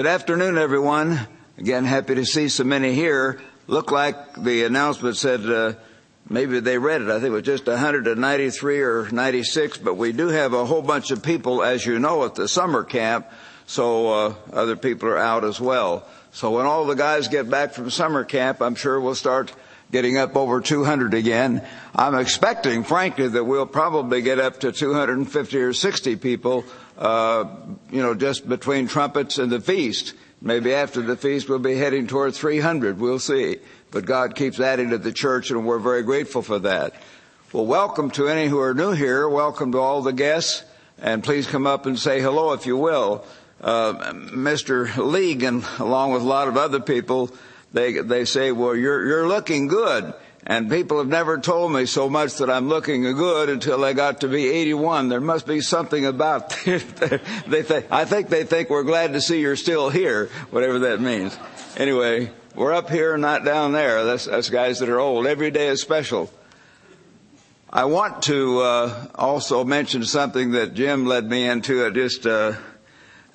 Good afternoon, everyone. Again, happy to see so many here. Looked like the announcement said uh, maybe they read it. I think it was just 193 or 96, but we do have a whole bunch of people, as you know, at the summer camp. So uh, other people are out as well. So when all the guys get back from summer camp, I'm sure we'll start getting up over 200 again. I'm expecting, frankly, that we'll probably get up to 250 or 60 people uh, you know, just between trumpets and the feast. Maybe after the feast we'll be heading toward 300. We'll see. But God keeps adding to the church and we're very grateful for that. Well, welcome to any who are new here. Welcome to all the guests. And please come up and say hello if you will. Uh, Mr. Legan, along with a lot of other people, they, they say, well, you're, you're looking good. And people have never told me so much that I'm looking good until I got to be 81. There must be something about they think, I think they think we're glad to see you're still here, whatever that means. Anyway, we're up here, not down there. That's, that's guys that are old. Every day is special. I want to uh, also mention something that Jim led me into. It just uh,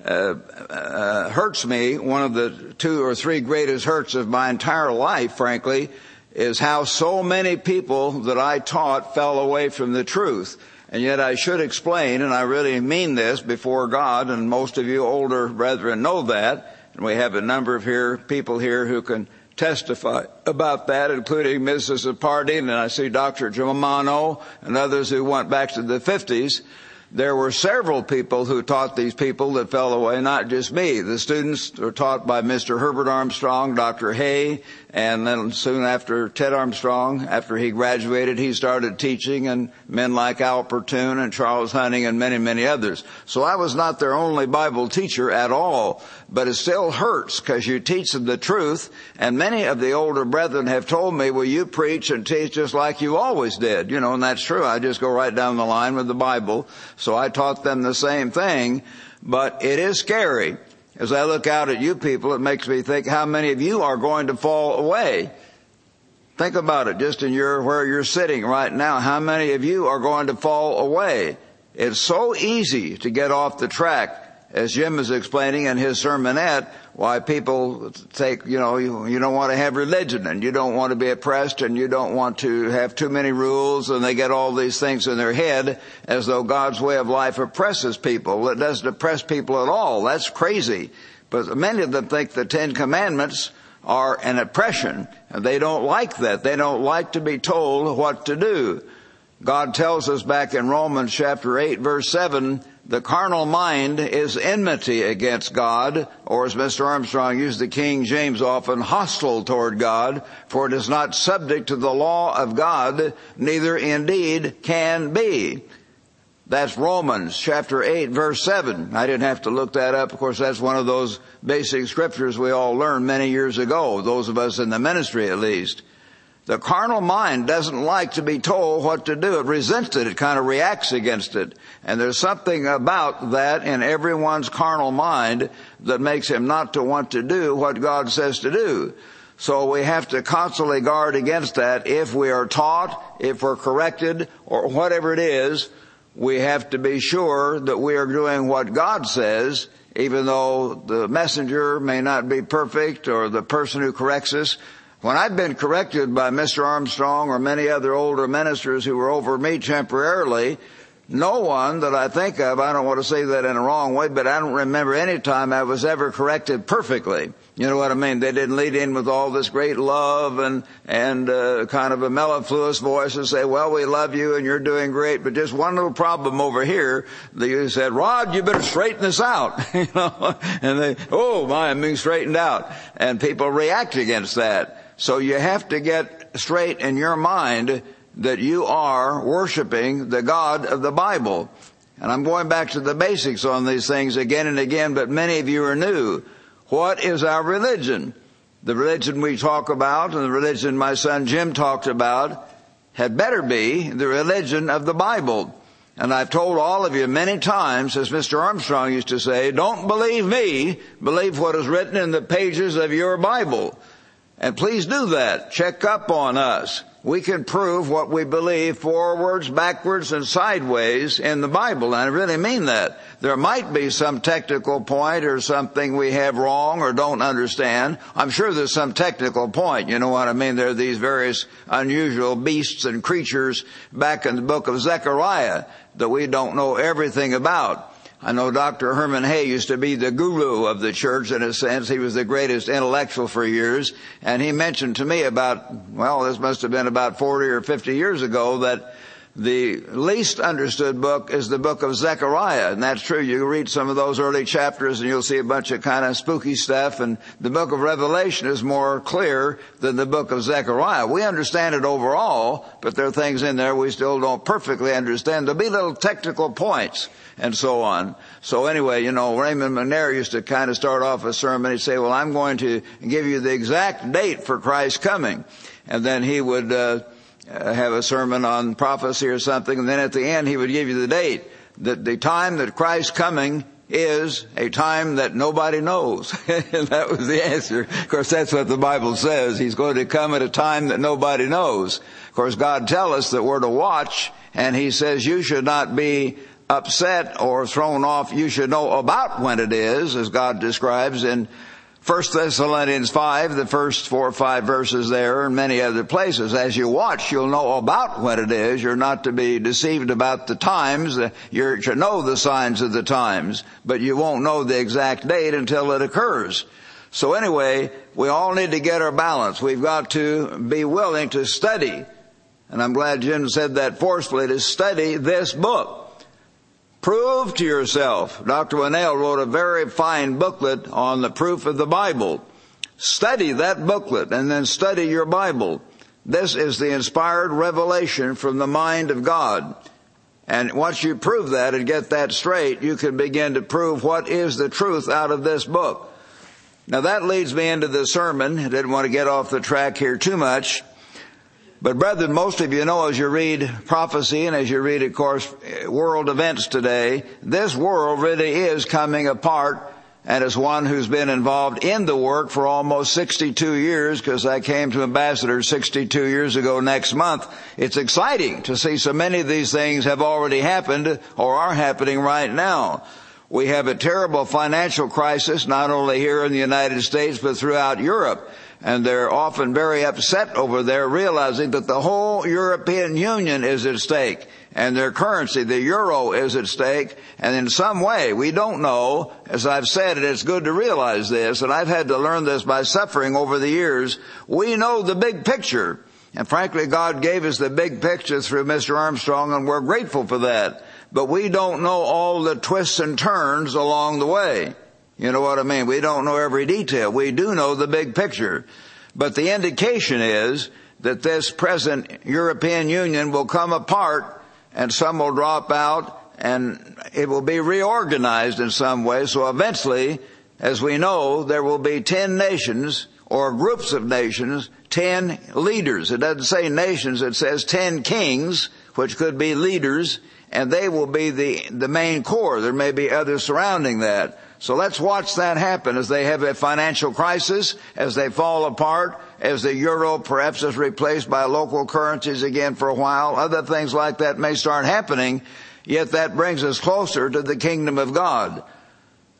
uh, uh hurts me. One of the two or three greatest hurts of my entire life, frankly, is how so many people that I taught fell away from the truth. And yet I should explain, and I really mean this before God, and most of you older brethren know that, and we have a number of here, people here who can testify about that, including Mrs. Apardi, and I see Dr. Germano, and others who went back to the 50s there were several people who taught these people that fell away, not just me. The students were taught by Mr. Herbert Armstrong, Dr. Hoeh, and then soon after Ted Armstrong, after he graduated, he started teaching and men like Al Portune and Charles Hunting and many, many others. So I was not their only Bible teacher at all, but it still hurts because you teach them the truth and many of the older brethren have told me, well, you preach and teach just like you always did, you know, and that's true. I just go right down the line with the Bible. So I taught them the same thing, but it is scary. As I look out at you people, it makes me think how many of you are going to fall away. Think about it just in your, where you're sitting right now. How many of you are going to fall away? It's so easy to get off the track as Jim is explaining in his sermonette, why people take, you know, you, you, don't want to have religion and you don't want to be oppressed and you don't want to have too many rules and they get all these things in their head as though God's way of life oppresses people. It doesn't oppress people at all. That's crazy. But many of them think the Ten Commandments are an oppression and they don't like that. They don't like to be told what to do. God tells us back in Romans chapter 8 verse 7 the carnal mind is enmity against God, or as Mr. Armstrong used the King James often, hostile toward God, for it is not subject to the law of God, neither indeed can be. That's Romans chapter 8 verse 7. I didn't have to look that up. Of course, that's one of those basic scriptures we all learned many years ago, those of us in the ministry at least. The carnal mind doesn't like to be told what to do. It resents it. It kind of reacts against it. And there's something about that in everyone's carnal mind that makes him not to want to do what God says to do. So we have to constantly guard against that. If we are taught, if we're corrected, or whatever it is, we have to be sure that we are doing what God says, even though the messenger may not be perfect or the person who corrects us when I've been corrected by Mr. Armstrong or many other older ministers who were over me temporarily, no one that I think of, I don't want to say that in a wrong way, but I don't remember any time I was ever corrected perfectly. You know what I mean? They didn't lead in with all this great love and, and, uh, kind of a mellifluous voice and say, well, we love you and you're doing great, but just one little problem over here. They said, Rod, you better straighten this out. you know, and they, oh my, I'm being straightened out. And people react against that. So you have to get straight in your mind that you are worshiping the God of the Bible. And I'm going back to the basics on these things again and again, but many of you are new. What is our religion? The religion we talk about and the religion my son Jim talked about had better be the religion of the Bible. And I've told all of you many times, as Mr. Armstrong used to say, don't believe me, believe what is written in the pages of your Bible. And please do that. Check up on us. We can prove what we believe forwards, backwards, and sideways in the Bible. And I really mean that. There might be some technical point or something we have wrong or don't understand. I'm sure there's some technical point. You know what I mean? There are these various unusual beasts and creatures back in the book of Zechariah that we don't know everything about. I know Dr. Herman Hoeh used to be the guru of the church in a sense. He was the greatest intellectual for years. And he mentioned to me about, well, this must have been about 40 or 50 years ago that the least understood book is the book of Zechariah. And that's true. You read some of those early chapters and you'll see a bunch of kind of spooky stuff. And the book of Revelation is more clear than the book of Zechariah. We understand it overall, but there are things in there we still don't perfectly understand. There'll be little technical points and so on. So anyway, you know, Raymond McNair used to kind of start off a sermon. He'd say, well, I'm going to give you the exact date for Christ's coming. And then he would, uh, uh, have a sermon on prophecy or something, and then at the end he would give you the date. That the time that Christ's coming is a time that nobody knows. and that was the answer. Of course, that's what the Bible says. He's going to come at a time that nobody knows. Of course, God tells us that we're to watch, and He says you should not be upset or thrown off. You should know about when it is, as God describes in 1 Thessalonians 5, the first four or five verses there and many other places. As you watch, you'll know about when it is. You're not to be deceived about the times. You're to know the signs of the times, but you won't know the exact date until it occurs. So anyway, we all need to get our balance. We've got to be willing to study. And I'm glad Jim said that forcefully to study this book. Prove to yourself. Dr. Winnail wrote a very fine booklet on the proof of the Bible. Study that booklet and then study your Bible. This is the inspired revelation from the mind of God. And once you prove that and get that straight, you can begin to prove what is the truth out of this book. Now that leads me into the sermon. I didn't want to get off the track here too much. But brethren, most of you know as you read prophecy and as you read, of course, world events today, this world really is coming apart and as one who's been involved in the work for almost 62 years, because I came to Ambassador 62 years ago next month, it's exciting to see so many of these things have already happened or are happening right now. We have a terrible financial crisis, not only here in the United States, but throughout Europe and they're often very upset over there realizing that the whole European Union is at stake and their currency, the euro, is at stake. And in some way, we don't know, as I've said, and it's good to realize this, and I've had to learn this by suffering over the years, we know the big picture. And frankly, God gave us the big picture through Mr. Armstrong, and we're grateful for that. But we don't know all the twists and turns along the way. You know what I mean? We don't know every detail. We do know the big picture. But the indication is that this present European Union will come apart and some will drop out and it will be reorganized in some way. So eventually, as we know, there will be ten nations or groups of nations, ten leaders. It doesn't say nations, it says ten kings, which could be leaders, and they will be the, the main core. There may be others surrounding that. So let's watch that happen as they have a financial crisis, as they fall apart, as the euro perhaps is replaced by local currencies again for a while. Other things like that may start happening, yet that brings us closer to the kingdom of God.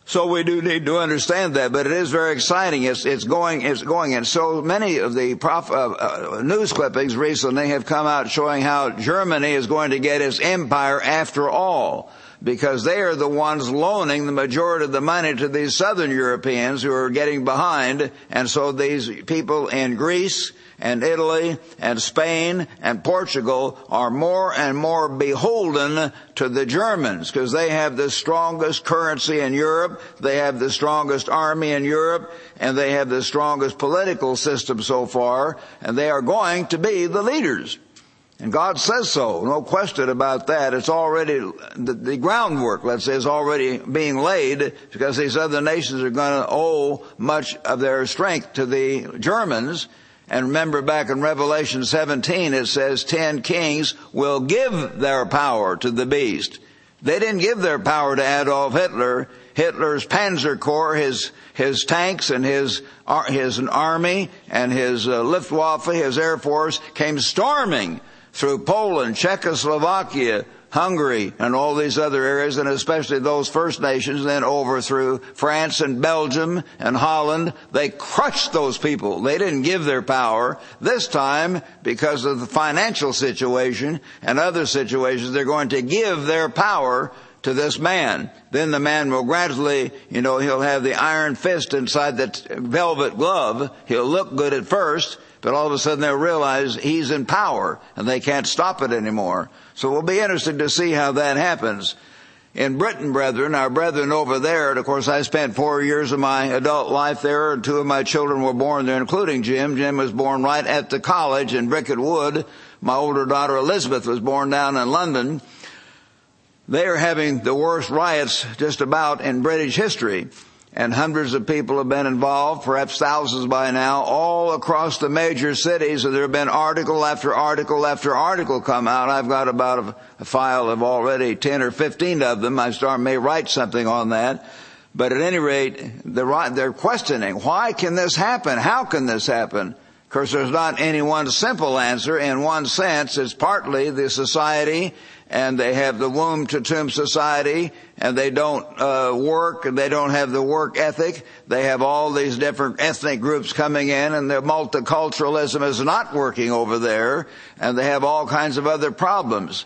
So we do need to understand that, but it is very exciting. It's, it's going, it's going, and so many of the prof, uh, uh, news clippings recently have come out showing how Germany is going to get its empire after all because they are the ones loaning the majority of the money to these southern Europeans who are getting behind. And so these people in Greece and Italy and Spain and Portugal are more and more beholden to the Germans because they have the strongest currency in Europe, they have the strongest army in Europe, and they have the strongest political system so far, and they are going to be the leaders. And God says so. No question about that. It's already, the, the, groundwork, let's say, is already being laid because these other nations are going to owe much of their strength to the Germans. And remember back in Revelation 17, it says 10 kings will give their power to the beast. They didn't give their power to Adolf Hitler. Hitler's Panzer Corps, his, his tanks and his, his army and his uh, Luftwaffe, his Air Force came storming through Poland, Czechoslovakia, Hungary and all these other areas and especially those First Nations then over through France and Belgium and Holland. They crushed those people. They didn't give their power. This time, because of the financial situation and other situations, they're going to give their power to this man. Then the man will gradually, you know, he'll have the iron fist inside the velvet glove. He'll look good at first, but all of a sudden they'll realize he's in power and they can't stop it anymore. So we'll be interested to see how that happens. In Britain, brethren, our brethren over there, and of course I spent four years of my adult life there, and two of my children were born there, including Jim. Jim was born right at the college in Bricket Wood. My older daughter Elizabeth was born down in London. They are having the worst riots just about in British history and hundreds of people have been involved, perhaps thousands by now, all across the major cities. And there have been article after article after article come out. I've got about a, a file of already 10 or 15 of them. I start, may write something on that. But at any rate, they're, they're questioning, why can this happen? How can this happen? Of course, there's not any one simple answer. In one sense, it's partly the society and they have the womb to tomb society and they don't uh, work and they don't have the work ethic. They have all these different ethnic groups coming in and the multiculturalism is not working over there and they have all kinds of other problems.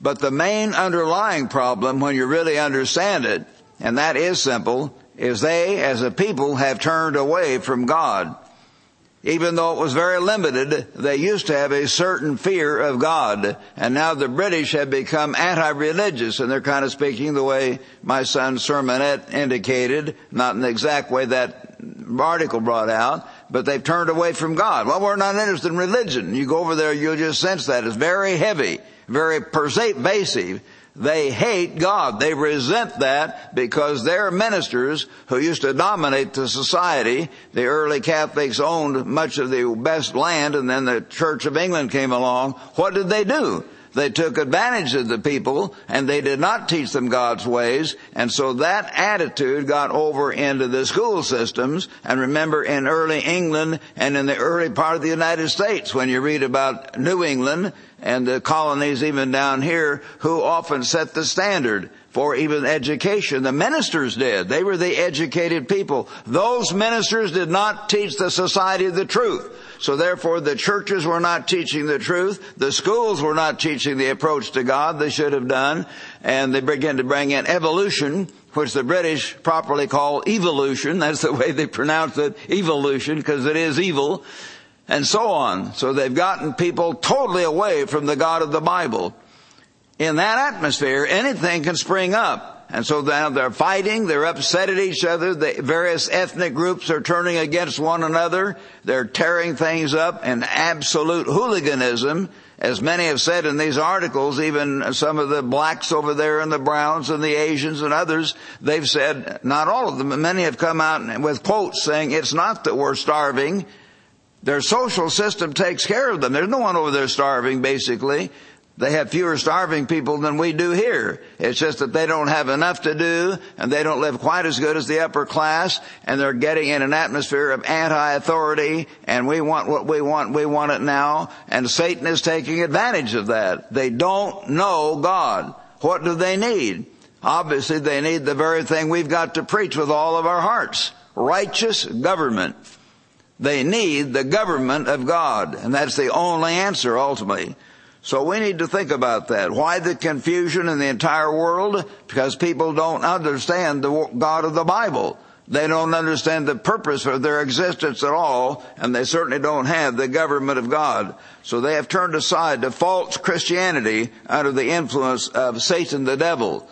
But the main underlying problem when you really understand it and that is simple is they as a people have turned away from god even though it was very limited, they used to have a certain fear of God. And now the British have become anti-religious and they're kind of speaking the way my son's sermonette indicated, not in the exact way that article brought out, but they've turned away from God. Well, we're not interested in religion. You go over there, you'll just sense that. It's very heavy, very pervasive they hate God. They resent that because their ministers who used to dominate the society, the early Catholics owned much of the best land and then the Church of England came along. What did they do? They took advantage of the people and they did not teach them God's ways. And so that attitude got over into the school systems. And remember in early England and in the early part of the United States, when you read about New England and the colonies even down here, who often set the standard for even education. The ministers did. They were the educated people. Those ministers did not teach the society the truth. So therefore the churches were not teaching the truth. The schools were not teaching the approach to God they should have done. And they began to bring in evolution, which the British properly call evolution. That's the way they pronounce it, evolution, because it is evil. And so on. So they've gotten people totally away from the God of the Bible. In that atmosphere, anything can spring up. And so now they're fighting, they're upset at each other, the various ethnic groups are turning against one another, they're tearing things up in absolute hooliganism, as many have said in these articles, even some of the blacks over there and the browns and the Asians and others, they've said, not all of them, but many have come out with quotes saying, it's not that we're starving, their social system takes care of them. There's no one over there starving, basically. They have fewer starving people than we do here. It's just that they don't have enough to do and they don't live quite as good as the upper class and they're getting in an atmosphere of anti-authority and we want what we want, we want it now and Satan is taking advantage of that. They don't know God. What do they need? Obviously they need the very thing we've got to preach with all of our hearts. Righteous government. They need the government of God and that's the only answer ultimately. So we need to think about that. Why the confusion in the entire world? Because people don't understand the God of the Bible. They don't understand the purpose of their existence at all, and they certainly don't have the government of God. So they have turned aside to false Christianity under the influence of Satan the devil.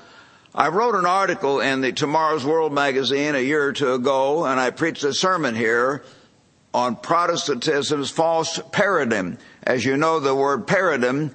I wrote an article in the Tomorrow's World magazine a year or two ago, and I preached a sermon here on Protestantism's false paradigm. As you know, the word paradigm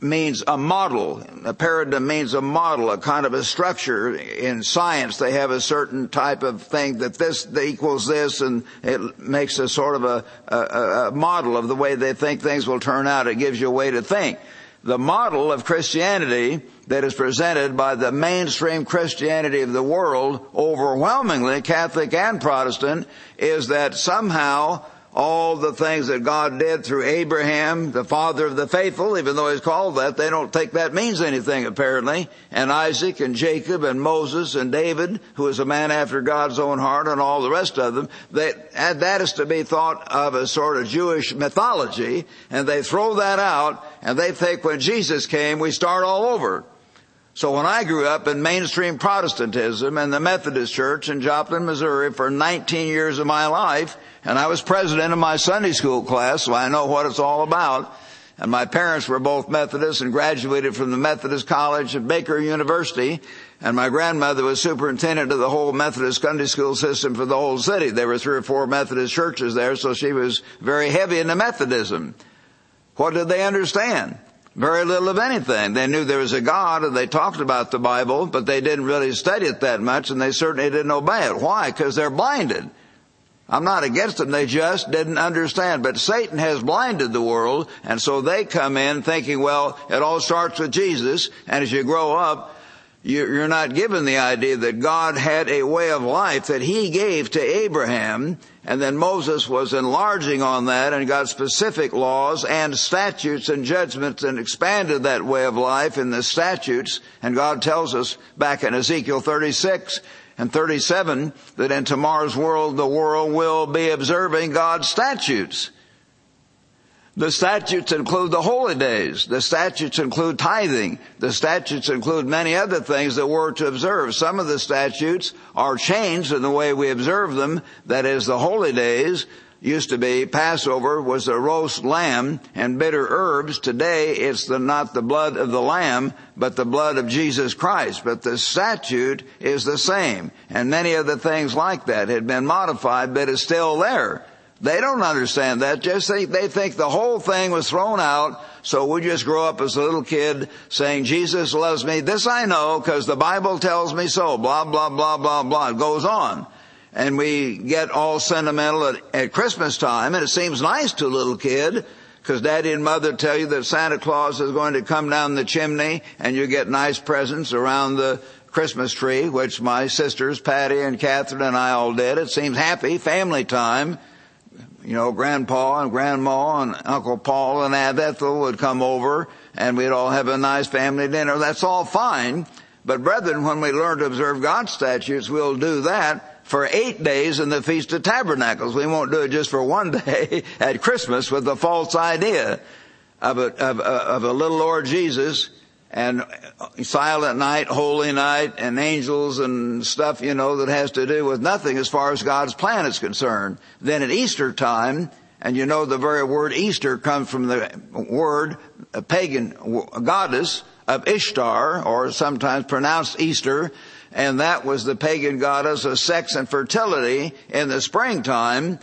means a model. A paradigm means a model, a kind of a structure. In science, they have a certain type of thing that this equals this, and it makes a sort of a, a, a model of the way they think things will turn out. It gives you a way to think. the model of Christianity that is presented by the mainstream Christianity of the world, overwhelmingly Catholic and Protestant, is that somehow all the things that God did through Abraham, the father of the faithful, even though he's called that, they don't think that means anything apparently, and Isaac and Jacob and Moses and David, who is a man after God's own heart and all the rest of them, that, that is to be thought of as sort of Jewish mythology, and they throw that out, and they think when Jesus came, we start all over. So when I grew up in mainstream Protestantism in the Methodist Church in Joplin, Missouri for 19 years of my life, and I was president of my Sunday school class, so I know what it's all about. And my parents were both Methodists and graduated from the Methodist College at Baker University. And my grandmother was superintendent of the whole Methodist Sunday school system for the whole city. There were three or four Methodist churches there, so she was very heavy into Methodism. What did they understand? Very little of anything. They knew there was a God and they talked about the Bible, but they didn't really study it that much and they certainly didn't obey it. Why? Because they're blinded. I'm not against them. They just didn't understand. But Satan has blinded the world, and so they come in thinking, well, it all starts with Jesus, and as you grow up, you're not given the idea that God had a way of life that He gave to Abraham, and then Moses was enlarging on that and got specific laws and statutes and judgments and expanded that way of life in the statutes. And God tells us back in Ezekiel 36 and 37 that in tomorrow's world the world will be observing God's statutes. The statutes include the holy days. The statutes include tithing. The statutes include many other things that we're to observe. Some of the statutes are changed in the way we observe them. That is, the holy days used to be Passover was a roast lamb and bitter herbs. Today it's the, not the blood of the lamb, but the blood of Jesus Christ. But the statute is the same. And many of the things like that had been modified, but is still there. They don't understand that. Just think, they think the whole thing was thrown out. So we just grow up as a little kid saying, Jesus loves me. This I know because the Bible tells me so. Blah, blah, blah, blah, blah. It goes on. And we get all sentimental at, at Christmas time and it seems nice to a little kid because daddy and mother tell you that Santa Claus is going to come down the chimney and you get nice presents around the Christmas tree, which my sisters, Patty and Catherine and I all did. It seems happy, family time you know, grandpa and grandma and Uncle Paul and Aunt Ethel would come over and we'd all have a nice family dinner. That's all fine. But brethren, when we learn to observe God's statutes, we'll do that for eight days in the Feast of Tabernacles. We won't do it just for one day at Christmas with the false idea of a, of, of a little Lord Jesus and silent night, holy night, and angels and stuff, you know, that has to do with nothing as far as God's plan is concerned. Then at Easter time, and you know the very word Easter comes from the word a pagan goddess of Ishtar, or sometimes pronounced Easter, and that was the pagan goddess of sex and fertility in the springtime,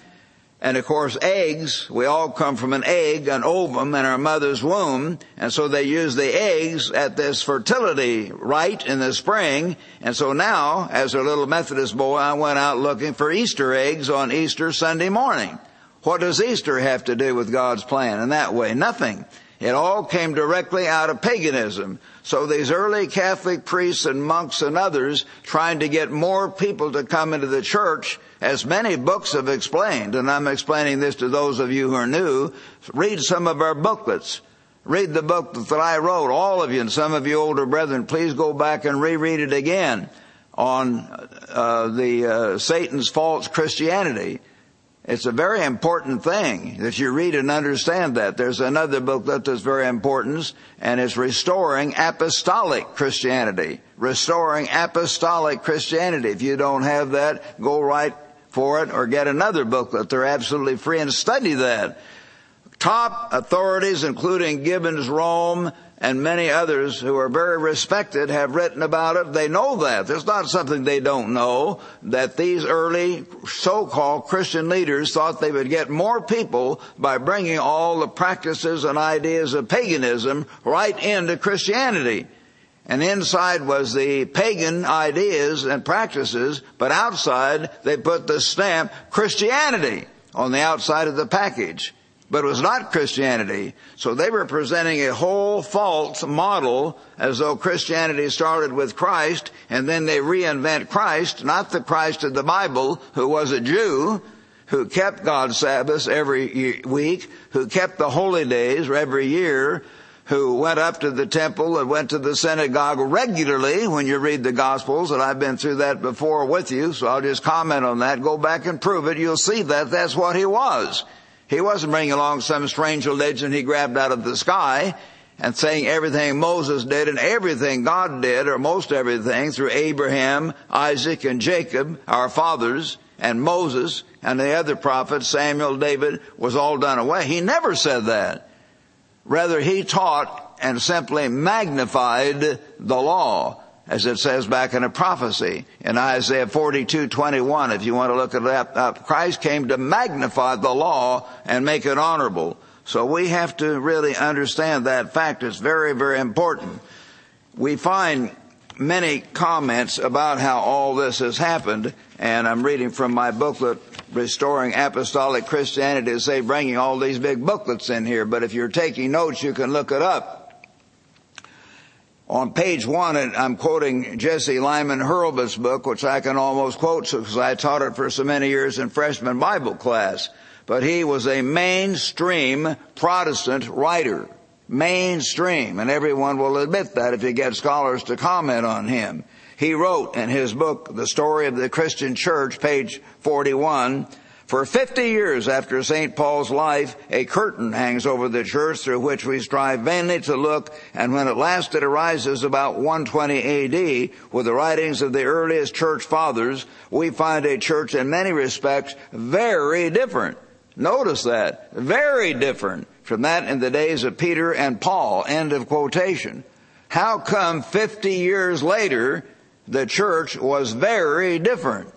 and of course, eggs, we all come from an egg, an ovum in our mother's womb. And so they use the eggs at this fertility rite in the spring. And so now, as a little Methodist boy, I went out looking for Easter eggs on Easter Sunday morning. What does Easter have to do with God's plan in that way? Nothing. It all came directly out of paganism. So these early Catholic priests and monks and others trying to get more people to come into the church, as many books have explained, and I'm explaining this to those of you who are new, read some of our booklets. Read the book that I wrote, all of you, and some of you older brethren, please go back and reread it again on uh, the uh, Satan's false Christianity. It's a very important thing that you read and understand that. There's another book that's very important, and it's Restoring Apostolic Christianity. Restoring Apostolic Christianity. If you don't have that, go right for it or get another booklet. They're absolutely free and study that. Top authorities, including Gibbons Rome, and many others who are very respected have written about it. They know that. It's not something they don't know that these early so-called Christian leaders thought they would get more people by bringing all the practices and ideas of paganism right into Christianity. And inside was the pagan ideas and practices, but outside they put the stamp Christianity on the outside of the package. but it was not Christianity. So they were presenting a whole false model as though Christianity started with Christ and then they reinvent Christ, not the Christ of the Bible who was a Jew, who kept God's Sabbaths every week, who kept the holy days every year, who went up to the temple and went to the synagogue regularly when you read the Gospels, and I've been through that before with you, so I'll just comment on that. Go back and prove it. You'll see that that's what he was. He wasn't bringing along some strange religion he grabbed out of the sky and saying everything Moses did and everything God did, or most everything, through Abraham, Isaac, and Jacob, our fathers, and Moses, and the other prophets, Samuel, David, was all done away. He never said that. Rather, he taught and simply magnified the law, as it says back in a prophecy in Isaiah 42, 21. If you want to look at that up, uh, Christ came to magnify the law and make it honorable. So we have to really understand that fact. It's very, very important. We find many comments about how all this has happened, and I'm reading from my booklet, restoring apostolic Christianity to say bringing all these big booklets in here, but if you're taking notes, you can look it up. On page one, I'm quoting Jesse Lyman Hurlbut's book, which I can almost quote because I taught it for so many years in freshman Bible class. But he was a mainstream Protestant writer. Mainstream. And everyone will admit that if you get scholars to comment on him. He wrote in his book, The Story of the Christian Church, page 41, for 50 years after St. Paul's life, a curtain hangs over the church through which we strive vainly to look, and when at last it arises about 120 AD with the writings of the earliest church fathers, we find a church in many respects very different. Notice that. Very different from that in the days of Peter and Paul. End of quotation. How come 50 years later the church was very different.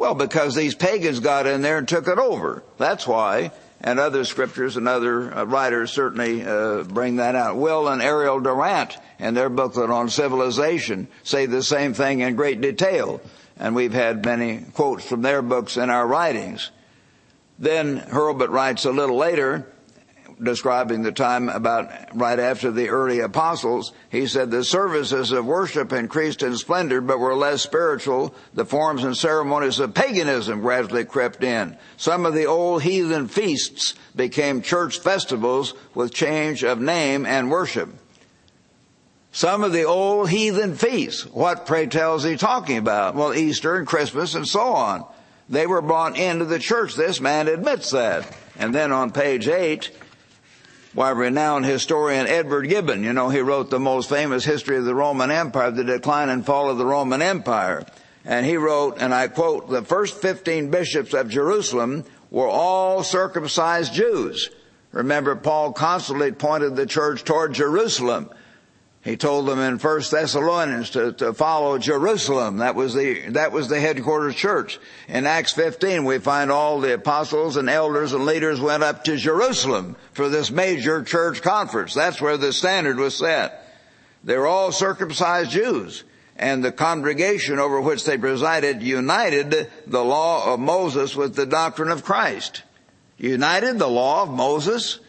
Well, because these pagans got in there and took it over. That's why. And other scriptures and other uh, writers certainly uh, bring that out. Will and Ariel Durant, in their booklet on civilization, say the same thing in great detail. And we've had many quotes from their books in our writings. Then Hurlbut writes a little later, describing the time about right after the early apostles, he said the services of worship increased in splendor but were less spiritual. The forms and ceremonies of paganism gradually crept in. Some of the old heathen feasts became church festivals with change of name and worship. Some of the old heathen feasts. What pray tell is he talking about? Well, Easter and Christmas and so on. They were brought into the church. This man admits that. And then on page eight, why, renowned historian Edward Gibbon, you know, he wrote the most famous history of the Roman Empire, the decline and fall of the Roman Empire. And he wrote, and I quote, the first 15 bishops of Jerusalem were all circumcised Jews. Remember, Paul constantly pointed the church toward Jerusalem. He told them in First Thessalonians to, to follow Jerusalem. That was the that was the headquarters church. In Acts 15, we find all the apostles and elders and leaders went up to Jerusalem for this major church conference. That's where the standard was set. They were all circumcised Jews, and the congregation over which they presided united the law of Moses with the doctrine of Christ. United the law of Moses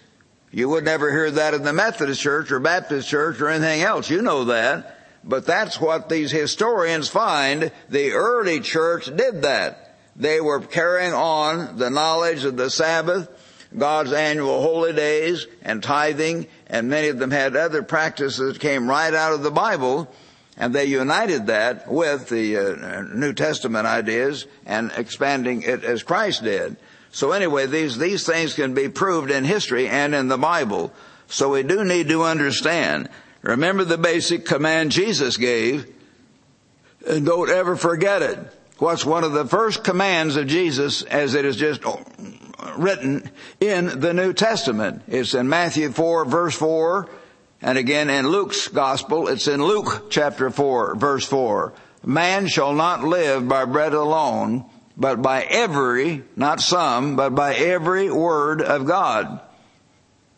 you would never hear that in the Methodist church or Baptist church or anything else. You know that. But that's what these historians find. The early church did that. They were carrying on the knowledge of the Sabbath, God's annual holy days, and tithing, and many of them had other practices that came right out of the Bible, and they united that with the uh, New Testament ideas and expanding it as Christ did. So anyway, these, these things can be proved in history and in the Bible. So we do need to understand. Remember the basic command Jesus gave, and don't ever forget it. What's one of the first commands of Jesus as it is just written in the New Testament? It's in Matthew 4 verse 4, and again in Luke's gospel, it's in Luke chapter 4 verse 4. Man shall not live by bread alone, but by every, not some, but by every word of God.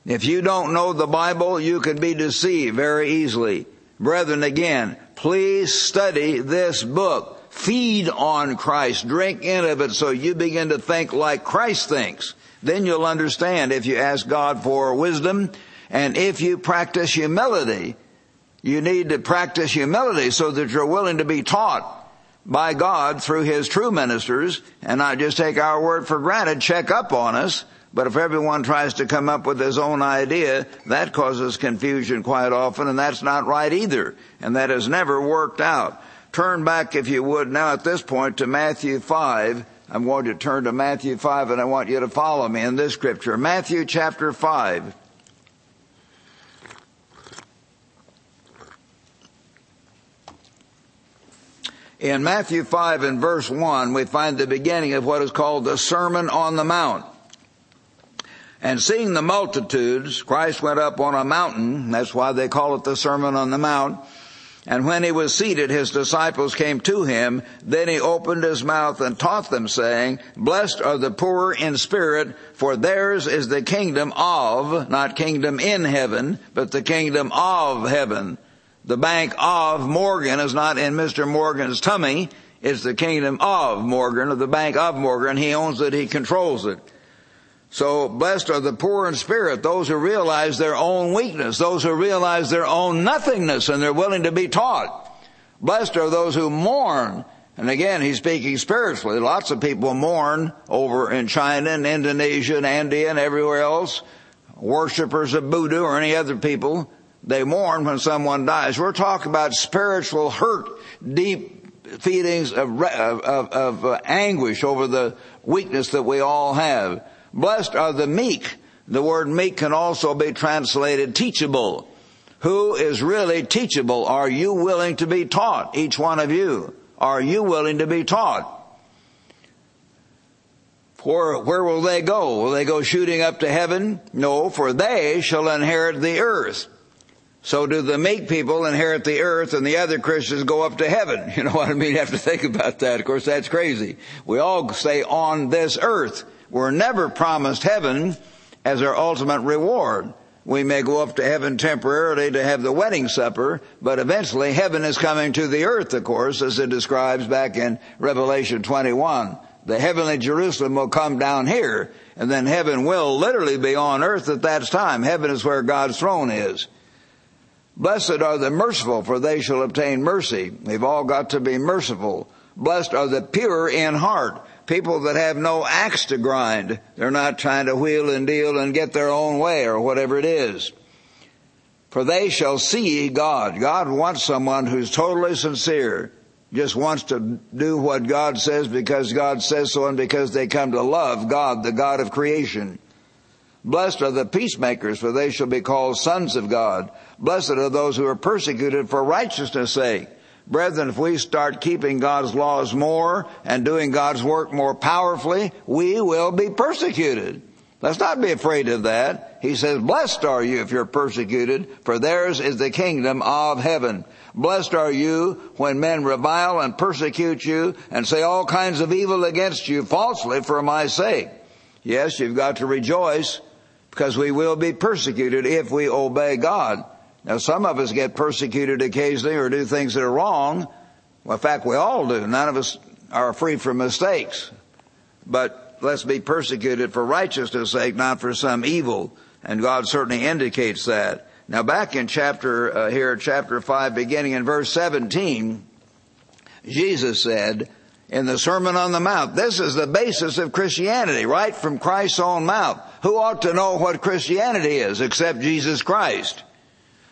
If you don't know the Bible, you can be deceived very easily. Brethren, again, please study this book. Feed on Christ. Drink in of it so you begin to think like Christ thinks. Then you'll understand if you ask God for wisdom and if you practice humility. You need to practice humility so that you're willing to be taught by God through His true ministers and not just take our word for granted, check up on us. But if everyone tries to come up with his own idea, that causes confusion quite often and that's not right either. And that has never worked out. Turn back, if you would, now at this point to Matthew 5. I'm going to turn to Matthew 5 and I want you to follow me in this scripture. Matthew chapter 5. In Matthew 5 and verse 1, we find the beginning of what is called the Sermon on the Mount. And seeing the multitudes, Christ went up on a mountain. That's why they call it the Sermon on the Mount. And when he was seated, his disciples came to him. Then he opened his mouth and taught them saying, Blessed are the poor in spirit, for theirs is the kingdom of, not kingdom in heaven, but the kingdom of heaven. The bank of Morgan is not in Mr. Morgan's tummy. It's the kingdom of Morgan, or the bank of Morgan. He owns it, he controls it. So blessed are the poor in spirit, those who realize their own weakness, those who realize their own nothingness and they're willing to be taught. Blessed are those who mourn. And again, he's speaking spiritually. Lots of people mourn over in China and Indonesia and India and everywhere else. Worshippers of Buddha or any other people, they mourn when someone dies. We're talking about spiritual hurt, deep feelings of, of, of, uh, anguish over the weakness that we all have. Blessed are the meek. The word meek can also be translated teachable. Who is really teachable? Are you willing to be taught? Each one of you. Are you willing to be taught? For where will they go? Will they go shooting up to heaven? No, for they shall inherit the earth. So do the meek people inherit the earth and the other Christians go up to heaven? You know what I mean? You have to think about that. Of course, that's crazy. We all stay on this earth. We're never promised heaven as our ultimate reward. We may go up to heaven temporarily to have the wedding supper, but eventually heaven is coming to the earth, of course, as it describes back in Revelation 21. The heavenly Jerusalem will come down here, and then heaven will literally be on earth at that time. Heaven is where God's throne is. Blessed are the merciful, for they shall obtain mercy. We've all got to be merciful. Blessed are the pure in heart, people that have no axe to grind. They're not trying to wheel and deal and get their own way or whatever it is. For they shall see God. God wants someone who's totally sincere, just wants to do what God says because God says so and because they come to love God, the God of creation. Blessed are the peacemakers, for they shall be called sons of God. Blessed are those who are persecuted for righteousness' sake Brethren, if we start keeping God's laws more and doing God's work more powerfully, we will be persecuted. Let's not be afraid of that. He says, blessed are you if you're persecuted, for theirs is the kingdom of heaven. Blessed are you when men revile and persecute you and say all kinds of evil against you falsely for my sake. Yes, you've got to rejoice because we will be persecuted if we obey God. Now some of us get persecuted occasionally or do things that are wrong. Well, in fact, we all do. None of us are free from mistakes. But let's be persecuted for righteousness sake, not for some evil. And God certainly indicates that. Now back in chapter, uh, here, chapter 5, beginning in verse 17, Jesus said, in the Sermon on the Mount, this is the basis of Christianity, right from Christ's own mouth. Who ought to know what Christianity is except Jesus Christ?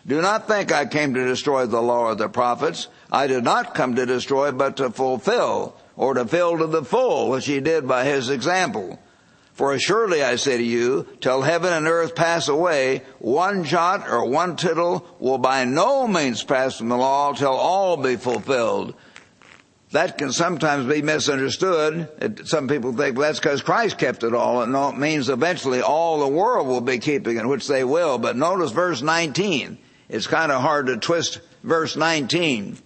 Do not think I came to destroy the law of the prophets. I did not come to destroy, but to fulfill, or to fill to the full, which he did by his example. For assuredly I say to you, till heaven and earth pass away, one jot or one tittle will by no means pass from the law till all be fulfilled. That can sometimes be misunderstood. some people think well, that's because Christ kept it all. And it means eventually all the world will be keeping it, which they will. But notice verse 19 it's kind of hard to twist verse 19.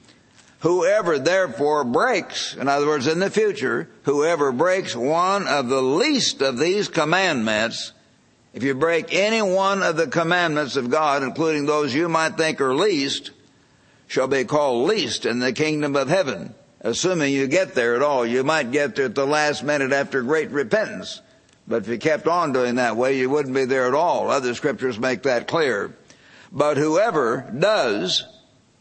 Whoever therefore breaks, in other words, in the future, whoever breaks one of the least of these commandments, if you break any one of the commandments of God, including those you might think are least, shall be called least in the kingdom of heaven. Assuming you get there at all. You might get there at the last minute after great repentance. But if you kept on doing that way, you wouldn't be there at all. Other scriptures make that clear. But whoever does,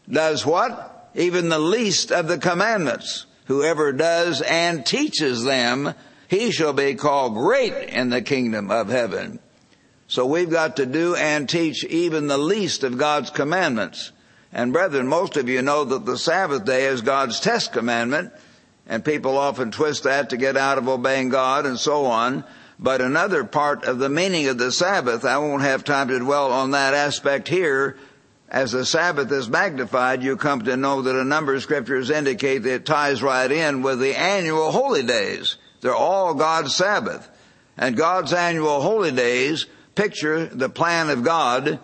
does what? Even the least of the commandments. Whoever does and teaches them, he shall be called great in the kingdom of heaven. So we've got to do and teach even the least of God's commandments. And brethren, most of you know that the Sabbath day is God's test commandment, and people often twist that to get out of obeying God and so on. But another part of the meaning of the Sabbath, I won't have time to dwell on that aspect here. As the Sabbath is magnified, you come to know that a number of scriptures indicate that it ties right in with the annual holy days. They're all God's Sabbath. And God's annual holy days picture the plan of God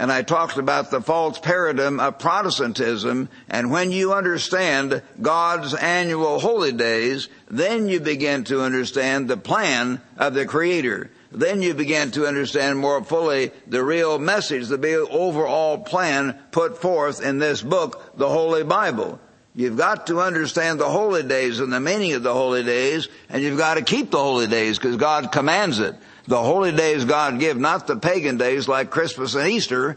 and I talked about the false paradigm of Protestantism. And when you understand God's annual holy days, then you begin to understand the plan of the Creator. Then you begin to understand more fully the real message, the overall plan put forth in this book, the Holy Bible. You've got to understand the holy days and the meaning of the holy days, and you've got to keep the holy days because God commands it. The holy days God give, not the pagan days like Christmas and Easter,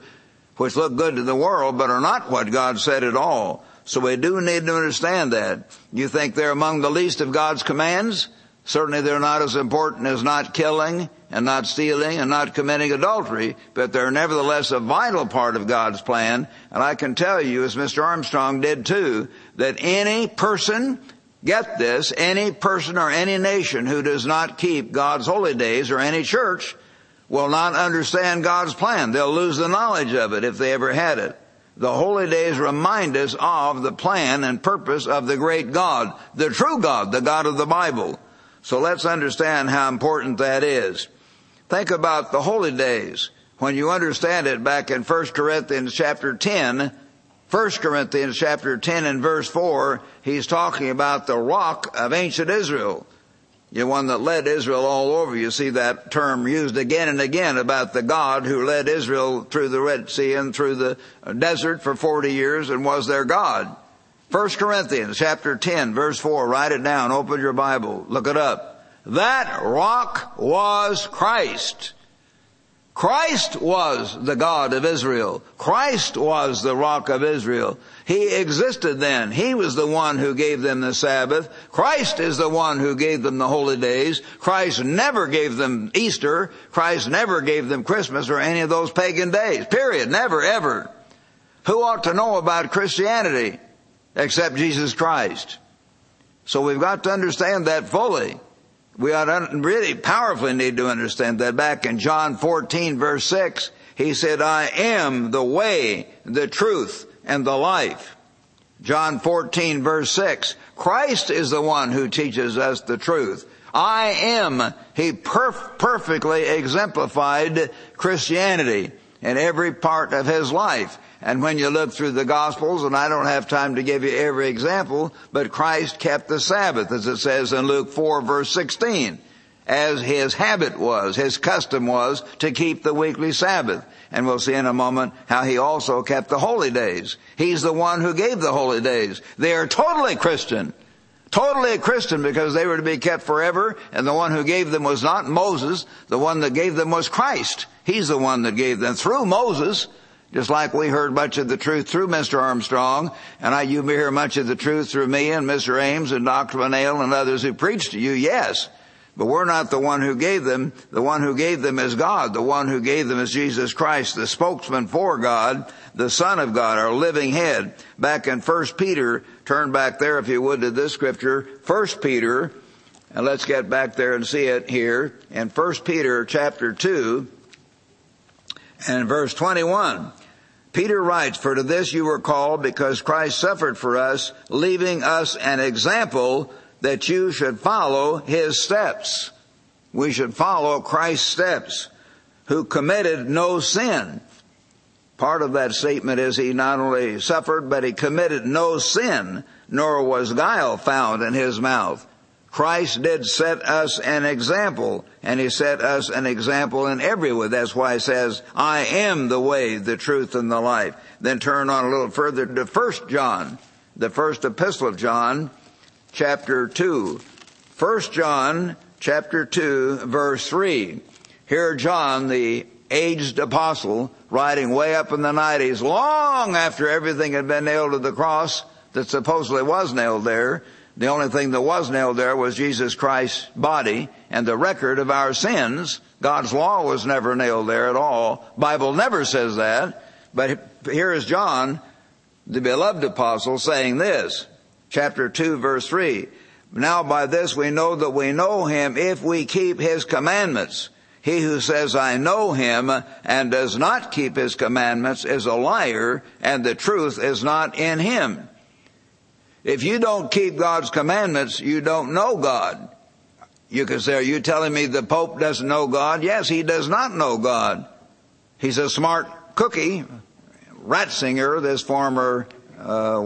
which look good to the world, but are not what God said at all. So we do need to understand that. You think they're among the least of God's commands? Certainly they're not as important as not killing and not stealing and not committing adultery, but they're nevertheless a vital part of God's plan. And I can tell you, as Mr. Armstrong did too, that any person Get this, any person or any nation who does not keep God's holy days or any church will not understand God's plan. They'll lose the knowledge of it if they ever had it. The holy days remind us of the plan and purpose of the great God, the true God, the God of the Bible. So let's understand how important that is. Think about the holy days. When you understand it back in 1 Corinthians chapter 10, 1 Corinthians chapter 10 and verse 4, he's talking about the rock of ancient Israel. The one that led Israel all over. You see that term used again and again about the God who led Israel through the Red Sea and through the desert for 40 years and was their God. 1 Corinthians chapter 10 verse 4, write it down, open your Bible, look it up. That rock was Christ. Christ was the God of Israel. Christ was the rock of Israel. He existed then. He was the one who gave them the Sabbath. Christ is the one who gave them the holy days. Christ never gave them Easter. Christ never gave them Christmas or any of those pagan days. Period. Never, ever. Who ought to know about Christianity except Jesus Christ? So we've got to understand that fully. We ought really powerfully need to understand that back in John 14 verse 6, he said, I am the way, the truth, and the life. John 14 verse 6, Christ is the one who teaches us the truth. I am, he perf- perfectly exemplified Christianity in every part of his life. And when you look through the Gospels, and I don't have time to give you every example, but Christ kept the Sabbath, as it says in Luke 4 verse 16, as his habit was, his custom was to keep the weekly Sabbath. And we'll see in a moment how he also kept the holy days. He's the one who gave the holy days. They are totally Christian. Totally a Christian because they were to be kept forever, and the one who gave them was not Moses, the one that gave them was Christ. He's the one that gave them through Moses, just like we heard much of the truth through Mr. Armstrong, and I, you hear much of the truth through me and Mr. Ames and Dr. Winnail and others who preach to you, yes. But we're not the one who gave them. The one who gave them is God. The one who gave them is Jesus Christ, the spokesman for God, the Son of God, our living head. Back in 1 Peter, turn back there if you would to this scripture, 1 Peter, and let's get back there and see it here, in 1 Peter chapter 2, and verse 21. Peter writes, For to this you were called because Christ suffered for us, leaving us an example that you should follow his steps. We should follow Christ's steps, who committed no sin. Part of that statement is he not only suffered, but he committed no sin, nor was guile found in his mouth. Christ did set us an example, and He set us an example in every way. That's why He says, I am the way, the truth, and the life. Then turn on a little further to First John, the first epistle of John, chapter 2. First John, chapter 2, verse 3. Here John, the aged apostle, writing way up in the 90s, long after everything had been nailed to the cross that supposedly was nailed there. The only thing that was nailed there was Jesus Christ's body and the record of our sins. God's law was never nailed there at all. Bible never says that. But here is John, the beloved apostle, saying this, chapter 2 verse 3. Now by this we know that we know him if we keep his commandments. He who says, I know him and does not keep his commandments is a liar and the truth is not in him. If you don't keep God's commandments, you don't know God. You can say, are you telling me the Pope doesn't know God? Yes, he does not know God. He's a smart cookie. Ratzinger, this former uh,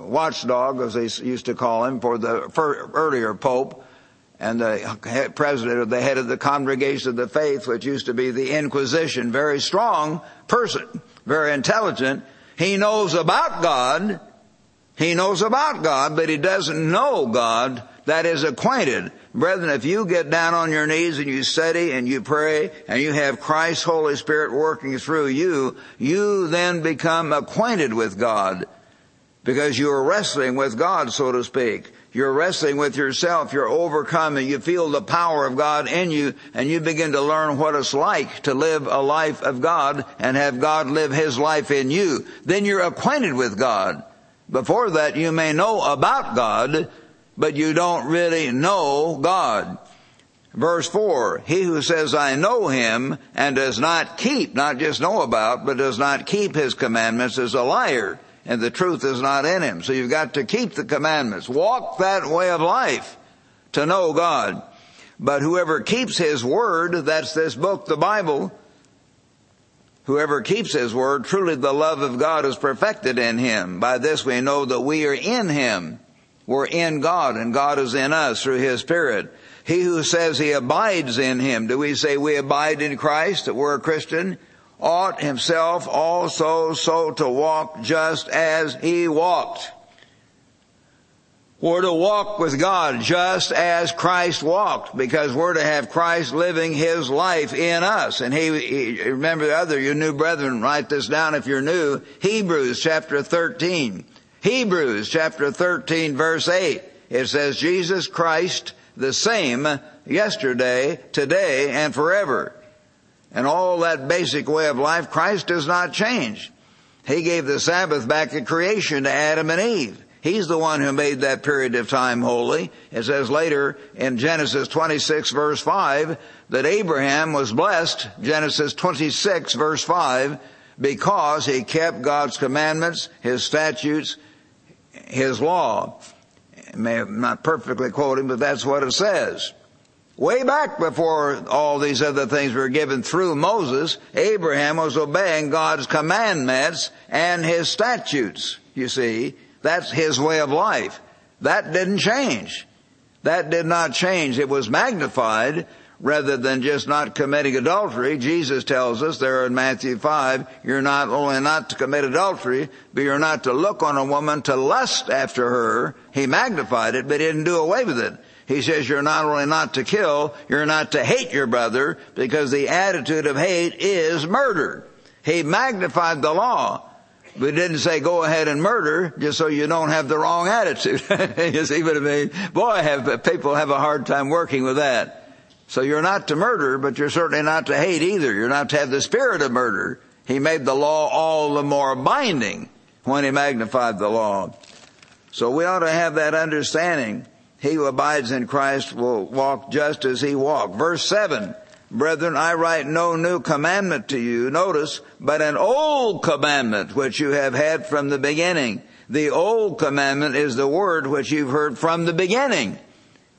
watchdog, as they used to call him, for the for earlier Pope, and the president of the head of the Congregation of the Faith, which used to be the Inquisition, very strong person, very intelligent. He knows about God. He knows about God, but he doesn't know God that is acquainted. Brethren, if you get down on your knees and you study and you pray and you have Christ's Holy Spirit working through you, you then become acquainted with God because you are wrestling with God, so to speak. You're wrestling with yourself. You're overcoming. You feel the power of God in you and you begin to learn what it's like to live a life of God and have God live His life in you. Then you're acquainted with God. Before that, you may know about God, but you don't really know God. Verse 4, he who says, I know him and does not keep, not just know about, but does not keep his commandments is a liar and the truth is not in him. So you've got to keep the commandments. Walk that way of life to know God. But whoever keeps his word, that's this book, the Bible, whoever keeps his word, truly the love of God is perfected in him. By this we know that we are in him. We're in God and God is in us through his spirit. He who says he abides in him, do we say we abide in Christ, that we're a Christian? ought himself also so to walk just as he walked. We're to walk with God just as Christ walked because we're to have Christ living His life in us. And he, he remember the other, you new brethren, write this down if you're new. Hebrews chapter 13. Hebrews chapter 13 verse 8. It says Jesus Christ the same yesterday, today, and forever and all that basic way of life, Christ does not change. He gave the Sabbath back at creation to Adam and Eve. He's the one who made that period of time holy. It says later in Genesis 26 verse 5 that Abraham was blessed, Genesis 26 verse 5, because he kept God's commandments, his statutes, his law. I may not perfectly quote him, but that's what it says. Way back before all these other things were given through Moses, Abraham was obeying God's commandments and his statutes, you see. That's his way of life. That didn't change. That did not change. It was magnified rather than just not committing adultery. Jesus tells us there in Matthew 5, you're not only not to commit adultery, but you're not to look on a woman to lust after her. He magnified it, but he didn't do away with it. He says you're not only not to kill, you're not to hate your brother because the attitude of hate is murder. He magnified the law. But didn't say go ahead and murder just so you don't have the wrong attitude. you see what I mean? Boy, have people have a hard time working with that. So you're not to murder, but you're certainly not to hate either. You're not to have the spirit of murder. He made the law all the more binding when he magnified the law. So we ought to have that understanding he who abides in Christ will walk just as he walked. Verse 7. Brethren, I write no new commandment to you, notice, but an old commandment which you have had from the beginning. The old commandment is the word which you've heard from the beginning.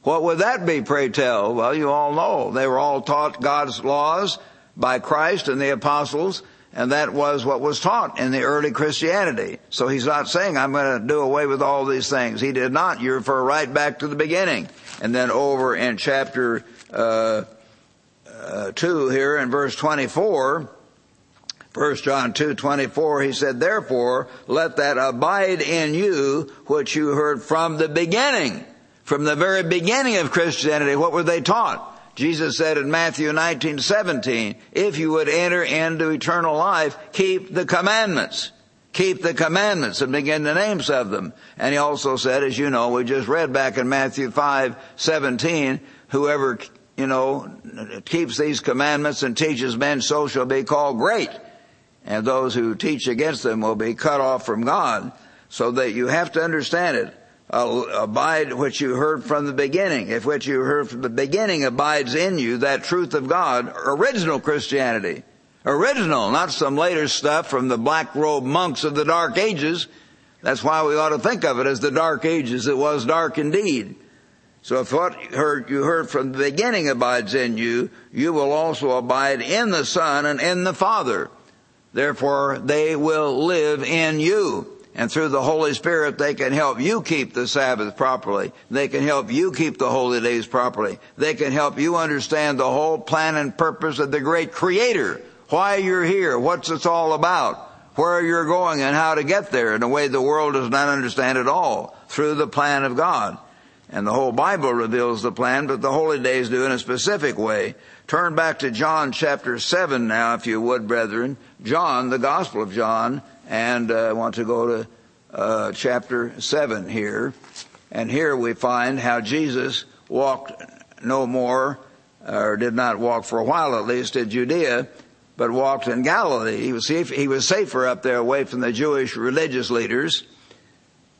What would that be, pray tell? Well, you all know. They were all taught God's laws by Christ and the apostles, and that was what was taught in the early Christianity. So he's not saying, I'm going to do away with all these things. He did not. You refer right back to the beginning. And then over in chapter uh, uh, 2 here in verse 24, 1 John 2, 24, he said, Therefore, let that abide in you which you heard from the beginning. From the very beginning of Christianity, what were they taught? Jesus said in Matthew 19, 17, if you would enter into eternal life, keep the commandments. Keep the commandments and begin the names of them. And he also said, as you know, we just read back in Matthew 5, 17, whoever, you know, keeps these commandments and teaches men so shall be called great. And those who teach against them will be cut off from God. So that you have to understand it. abide which you heard from the beginning. If what you heard from the beginning abides in you, that truth of God, original Christianity. Original, not some later stuff from the black robe monks of the dark ages. That's why we ought to think of it as the dark ages. It was dark indeed. So if what you heard, from the beginning abides in you, you will also abide in the Son and in the Father. Therefore, they will live in you. And through the Holy Spirit, they can help you keep the Sabbath properly. They can help you keep the holy days properly. They can help you understand the whole plan and purpose of the great Creator. Why you're here, what's it's all about, where you're going and how to get there in a way the world does not understand at all through the plan of God. And the whole Bible reveals the plan, but the holy days do in a specific way. Turn back to John chapter 7 now, if you would, brethren. John, the Gospel of John, and uh, I want to go to uh, chapter 7 here. And here we find how Jesus walked no more, or did not walk for a while at least, in Judea, but walked in Galilee. He was, safe, he was safer up there away from the Jewish religious leaders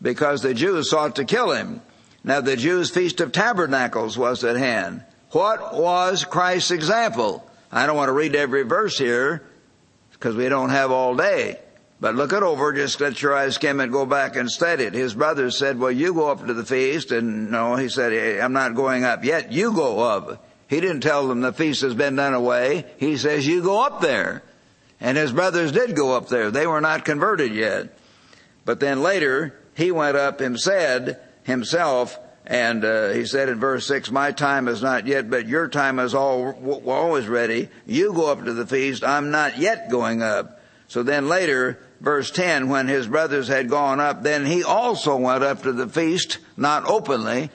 because the Jews sought to kill him. Now the Jews' Feast of Tabernacles was at hand. What was Christ's example? I don't want to read every verse here because we don't have all day. But look it over, just let your eyes skim it, go back and study it. His brothers said, well, you go up to the feast. And no, he said, I'm not going up yet. You go up. He didn't tell them the feast has been done away. He says, you go up there. And his brothers did go up there. They were not converted yet. But then later, he went up and said, himself, and uh, he said in verse 6, My time is not yet, but your time is all, always ready. You go up to the feast. I'm not yet going up. So then later, verse 10, when his brothers had gone up, then he also went up to the feast, not openly.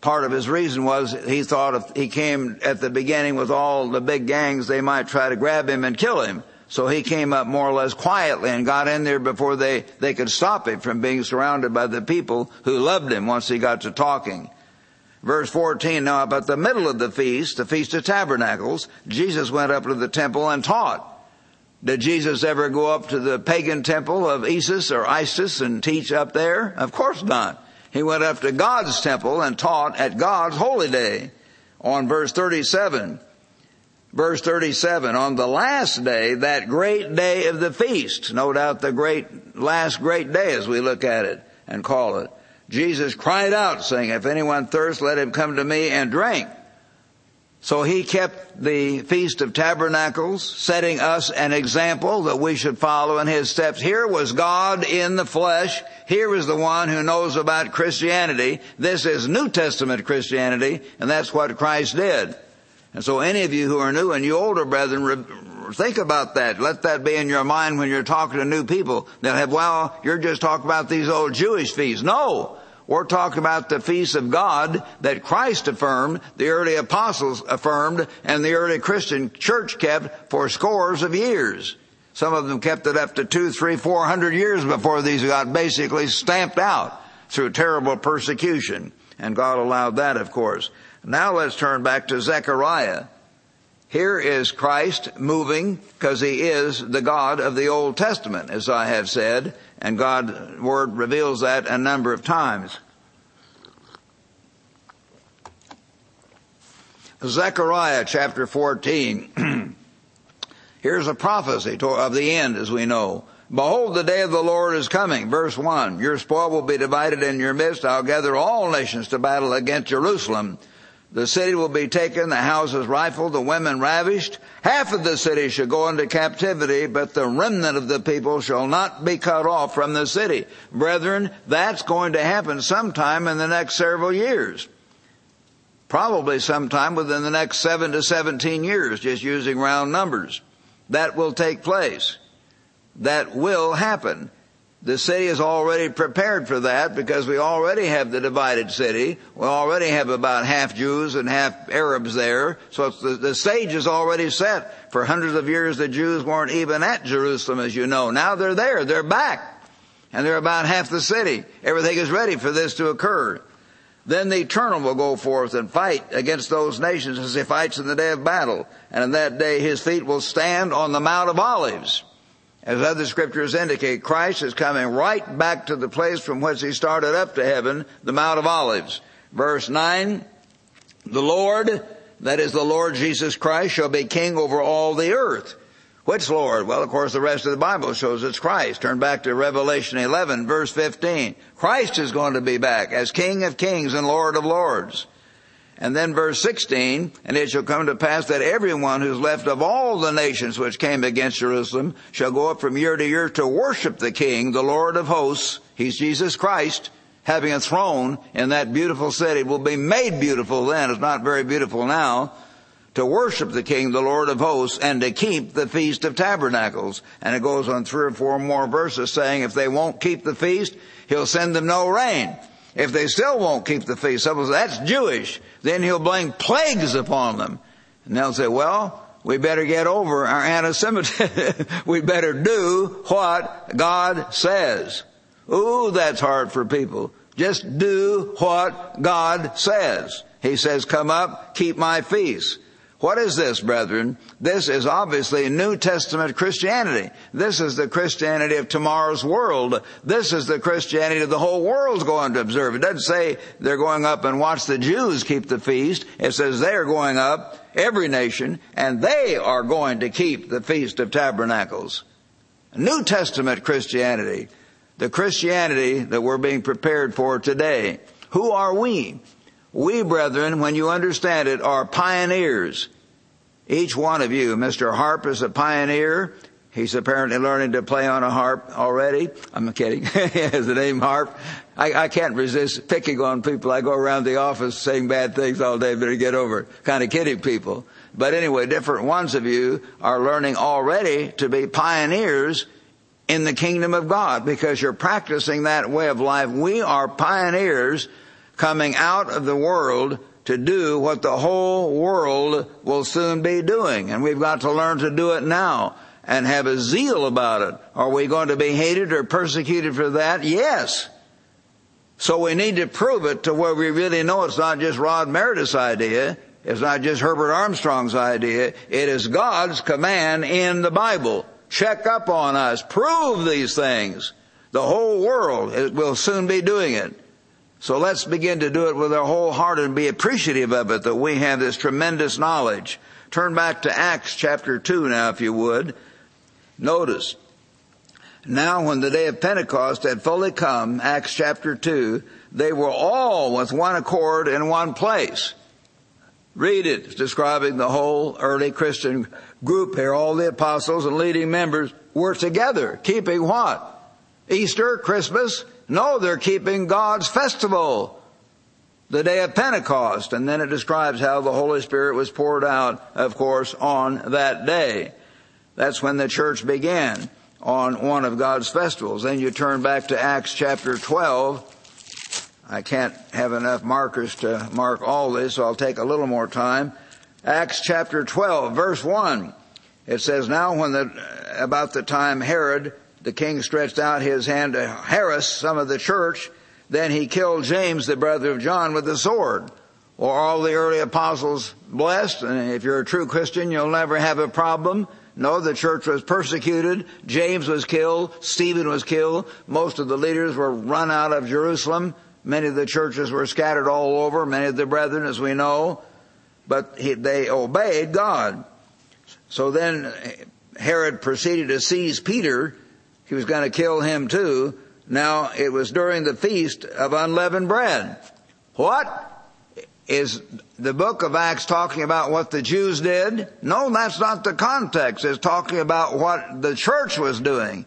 Part of his reason was he thought if he came at the beginning with all the big gangs, they might try to grab him and kill him. So he came up more or less quietly and got in there before they, they could stop him from being surrounded by the people who loved him once he got to talking. Verse 14, now about the middle of the feast, the Feast of Tabernacles, Jesus went up to the temple and taught. Did Jesus ever go up to the pagan temple of Isis or Isis and teach up there? Of course not. He went up to God's temple and taught at God's holy day. On verse 37, Verse 37, on the last day, that great day of the feast, no doubt the great, last great day as we look at it and call it, Jesus cried out saying, if anyone thirsts, let him come to me and drink. So he kept the Feast of Tabernacles, setting us an example that we should follow in his steps. Here was God in the flesh. Here was the one who knows about Christianity. This is New Testament Christianity, and that's what Christ did. And so any of you who are new and you older brethren, think about that. Let that be in your mind when you're talking to new people. They'll have, well, you're just talking about these old Jewish feasts. No! We're talking about the feasts of God that Christ affirmed, the early apostles affirmed, and the early Christian church kept for scores of years. Some of them kept it up to two, three, four hundred years before these got basically stamped out through terrible persecution. And God allowed that, of course. Now let's turn back to Zechariah. Here is Christ moving because he is the God of the Old Testament, as I have said, and God's word reveals that a number of times. Zechariah chapter 14. Here's a prophecy of the end, as we know. Behold, the day of the Lord is coming. Verse 1. Your spoil will be divided in your midst. I'll gather all nations to battle against Jerusalem. The city will be taken, the houses rifled, the women ravished. Half of the city shall go into captivity, but the remnant of the people shall not be cut off from the city. Brethren, that's going to happen sometime in the next several years. Probably sometime within the next seven to 17 years, just using round numbers. That will take place. That will happen. The city is already prepared for that because we already have the divided city. We already have about half Jews and half Arabs there. So the, the stage is already set. For hundreds of years the Jews weren't even at Jerusalem as you know. Now they're there. They're back. And they're about half the city. Everything is ready for this to occur. Then the Eternal will go forth and fight against those nations as he fights in the day of battle. And in that day his feet will stand on the Mount of Olives. As other scriptures indicate, Christ is coming right back to the place from which he started up to heaven, the Mount of Olives. Verse 9, the Lord, that is the Lord Jesus Christ, shall be king over all the earth. Which Lord? Well, of course, the rest of the Bible shows it's Christ. Turn back to Revelation 11, verse 15. Christ is going to be back as King of kings and Lord of lords. And then verse 16, and it shall come to pass that everyone who's left of all the nations which came against Jerusalem shall go up from year to year to worship the King, the Lord of hosts. He's Jesus Christ, having a throne in that beautiful city. It will be made beautiful then. It's not very beautiful now. To worship the King, the Lord of hosts, and to keep the Feast of Tabernacles. And it goes on three or four more verses saying if they won't keep the feast, He'll send them no rain. If they still won't keep the feast, suppose that's Jewish, then he'll bring plagues upon them. And they'll say, well, we better get over our anti-Semitism. we better do what God says. Ooh, that's hard for people. Just do what God says. He says, come up, keep my feast. What is this, brethren? This is obviously New Testament Christianity. This is the Christianity of tomorrow's world. This is the Christianity of the whole world's going to observe. It doesn't say they're going up and watch the Jews keep the feast. It says they're going up, every nation, and they are going to keep the Feast of Tabernacles. New Testament Christianity. The Christianity that we're being prepared for today. Who are we? We, brethren, when you understand it, are pioneers. Each one of you, Mr. Harp is a pioneer. He's apparently learning to play on a harp already. I'm kidding. he has the name Harp. I, I, can't resist picking on people. I go around the office saying bad things all day, better get over it. Kind of kidding people. But anyway, different ones of you are learning already to be pioneers in the kingdom of God because you're practicing that way of life. We are pioneers coming out of the world to do what the whole world will soon be doing. And we've got to learn to do it now and have a zeal about it. Are we going to be hated or persecuted for that? Yes. So we need to prove it to where we really know it's not just Rod Meredith's idea. It's not just Herbert Armstrong's idea. It is God's command in the Bible. Check up on us. Prove these things. The whole world will soon be doing it. So let's begin to do it with our whole heart and be appreciative of it that we have this tremendous knowledge. Turn back to Acts chapter 2 now if you would. Notice. Now when the day of Pentecost had fully come, Acts chapter 2, they were all with one accord in one place. Read it. Describing the whole early Christian group here. All the apostles and leading members were together, keeping what? Easter, Christmas, no, they're keeping God's festival, the day of Pentecost. And then it describes how the Holy Spirit was poured out, of course, on that day. That's when the church began on one of God's festivals. Then you turn back to Acts chapter 12. I can't have enough markers to mark all this, so I'll take a little more time. Acts chapter 12, verse 1. It says, Now when the, about the time Herod the king stretched out his hand to harass some of the church. Then he killed James, the brother of John, with the sword. Or all the early apostles blessed, and if you're a true Christian, you'll never have a problem. No, the church was persecuted. James was killed. Stephen was killed. Most of the leaders were run out of Jerusalem. Many of the churches were scattered all over. Many of the brethren, as we know. But he, they obeyed God. So then Herod proceeded to seize Peter he was going to kill him too. Now, it was during the feast of unleavened bread. What? Is the book of Acts talking about what the Jews did? No, that's not the context. It's talking about what the church was doing.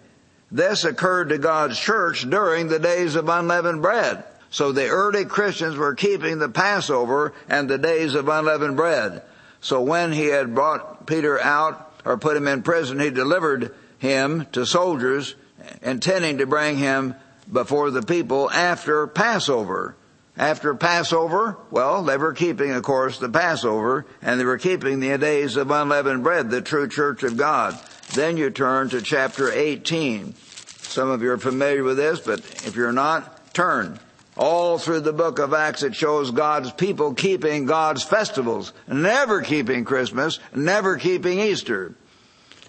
This occurred to God's church during the days of unleavened bread. So the early Christians were keeping the Passover and the days of unleavened bread. So when he had brought Peter out or put him in prison, he delivered him to soldiers intending to bring him before the people after Passover. After Passover, well, they were keeping, of course, the Passover, and they were keeping the days of unleavened bread, the true church of God. Then you turn to chapter 18. Some of you are familiar with this, but if you're not, turn. All through the book of Acts, it shows God's people keeping God's festivals, never keeping Christmas, never keeping Easter.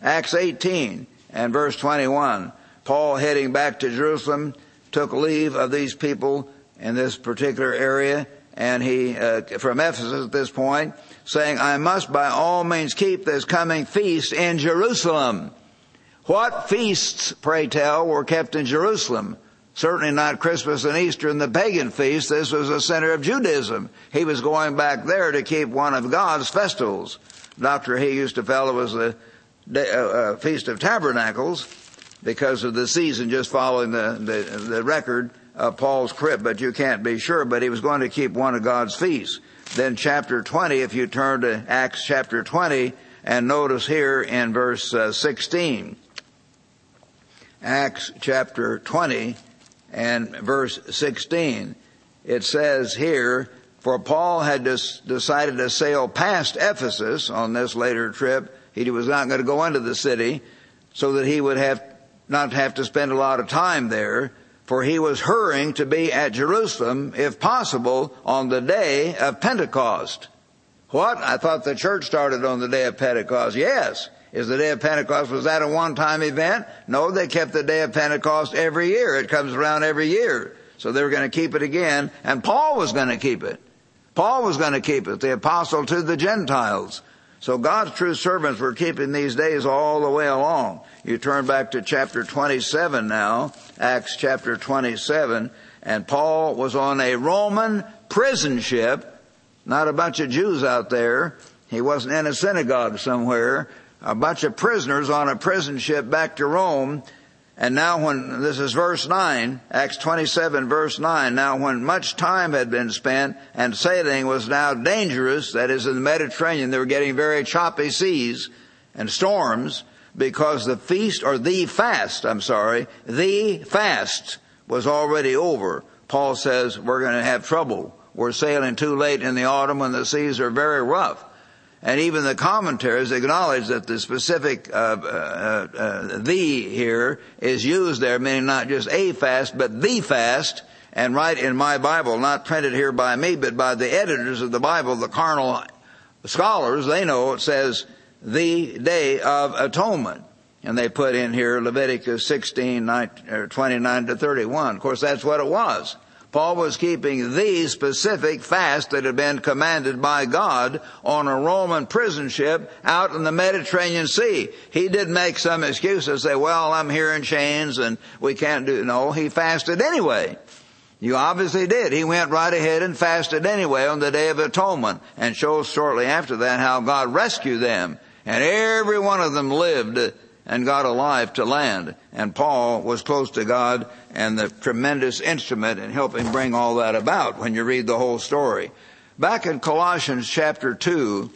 Acts 18 and verse 21. Paul heading back to Jerusalem took leave of these people in this particular area and he, uh, from Ephesus at this point, saying, I must by all means keep this coming feast in Jerusalem. What feasts, pray tell, were kept in Jerusalem? Certainly not Christmas and Easter and the pagan feast. This was a center of Judaism. Hoeh was going back there to keep one of God's festivals. Dr. He used to feel it was the uh, uh, Feast of Tabernacles because of the season just following the, the, the record of Paul's crib, but you can't be sure. But he was going to keep one of God's feasts. Then chapter 20, if you turn to Acts chapter 20 and notice here in verse uh, 16. Acts chapter 20 and verse 16. It says here, for Paul had decided to sail past Ephesus on this later trip. He was not going to go into the city so that he would have not have to spend a lot of time there, for he was hurrying to be at Jerusalem, if possible, on the day of Pentecost. What? I thought the church started on the day of Pentecost. Yes. Is the day of Pentecost, was that a one-time event? No, they kept the day of Pentecost every year. It comes around every year. So they were going to keep it again, and Paul was going to keep it. Paul was going to keep it, the apostle to the Gentiles. So God's true servants were keeping these days all the way along. You turn back to chapter 27 now, Acts chapter 27, and Paul was on a Roman prison ship, not a bunch of Jews out there. He wasn't in a synagogue somewhere a bunch of prisoners on a prison ship back to Rome. And now when, this is verse 9, Acts 27 verse 9, now when much time had been spent and sailing was now dangerous, that is in the Mediterranean, they were getting very choppy seas and storms because the feast or the fast, I'm sorry, the fast was already over. Paul says we're going to have trouble. We're sailing too late in the autumn when the seas are very rough. And even the commentaries acknowledge that the specific uh, uh, uh, "the" here is used there, meaning not just a fast, but the fast. And right in my Bible, not printed here by me, but by the editors of the Bible, the carnal scholars, they know it says the day of atonement. And they put in here Leviticus 16, 19, 29 to 31. Of course, that's what it was. Paul was keeping the specific fast that had been commanded by God on a Roman prison ship out in the Mediterranean Sea. He didn't make some excuse and say, well, I'm here in chains and we can't do, no, he fasted anyway. You obviously did. He went right ahead and fasted anyway on the Day of Atonement and shows shortly after that how God rescued them. And every one of them lived and got alive to land. And Paul was close to God and the tremendous instrument in helping bring all that about when you read the whole story. Back in Colossians chapter 2,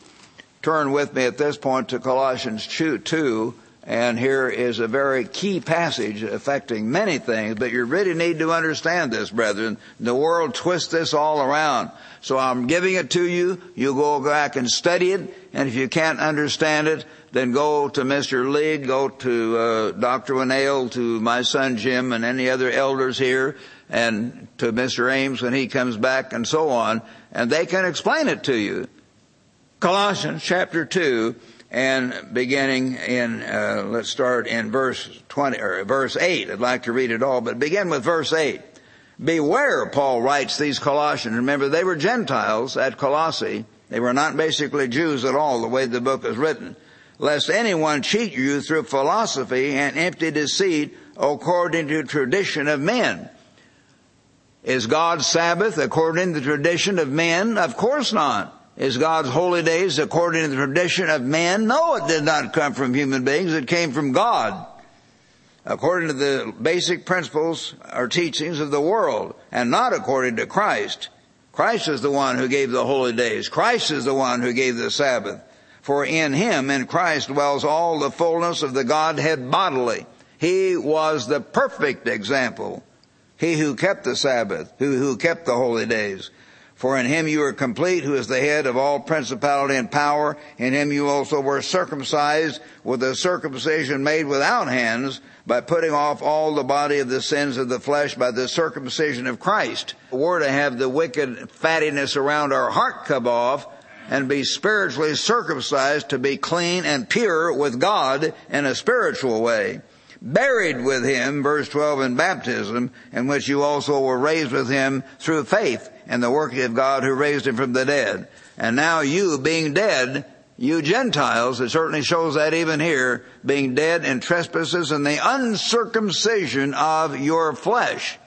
turn with me at this point to Colossians 2, and here is a very key passage affecting many things, but you really need to understand this, brethren. The world twists this all around. So I'm giving it to you. You go back and study it, and if you can't understand it, then go to Mr. Lee, go to uh, Dr. Winnail, to my son Jim, and any other elders here, and to Mr. Ames when he comes back, and so on, and they can explain it to you. Colossians chapter 2, and beginning in, uh, let's start in verse 20, or verse 8. I'd like to read it all, but begin with verse 8. Beware, Paul writes these Colossians. Remember, they were Gentiles at Colossae. They were not basically Jews at all, the way the book is written lest anyone cheat you through philosophy and empty deceit according to tradition of men. Is God's Sabbath according to the tradition of men? Of course not. Is God's holy days according to the tradition of men? No, it did not come from human beings. It came from God. According to the basic principles or teachings of the world and not according to Christ. Christ is the one who gave the holy days. Christ is the one who gave the Sabbath. For in him, in Christ, dwells all the fullness of the Godhead bodily. He was the perfect example. He who kept the Sabbath, who, who kept the holy days. For in him you are complete, who is the head of all principality and power. In him you also were circumcised with a circumcision made without hands, by putting off all the body of the sins of the flesh by the circumcision of Christ. We're to have the wicked fattiness around our heart come off and be spiritually circumcised to be clean and pure with God in a spiritual way buried with him, verse 12, in baptism, in which you also were raised with him through faith in the working of God who raised him from the dead. And now you, being dead, you Gentiles, it certainly shows that even here, being dead in trespasses and the uncircumcision of your flesh.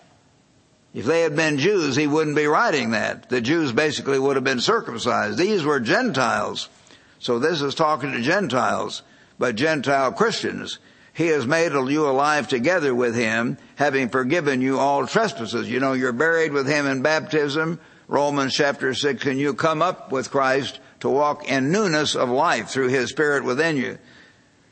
If they had been Jews, he wouldn't be writing that. The Jews basically would have been circumcised. These were Gentiles. So this is talking to Gentiles, but Gentile Christians. He has made you alive together with Him, having forgiven you all trespasses. You know, you're buried with Him in baptism, Romans chapter 6, and you come up with Christ to walk in newness of life through His Spirit within you.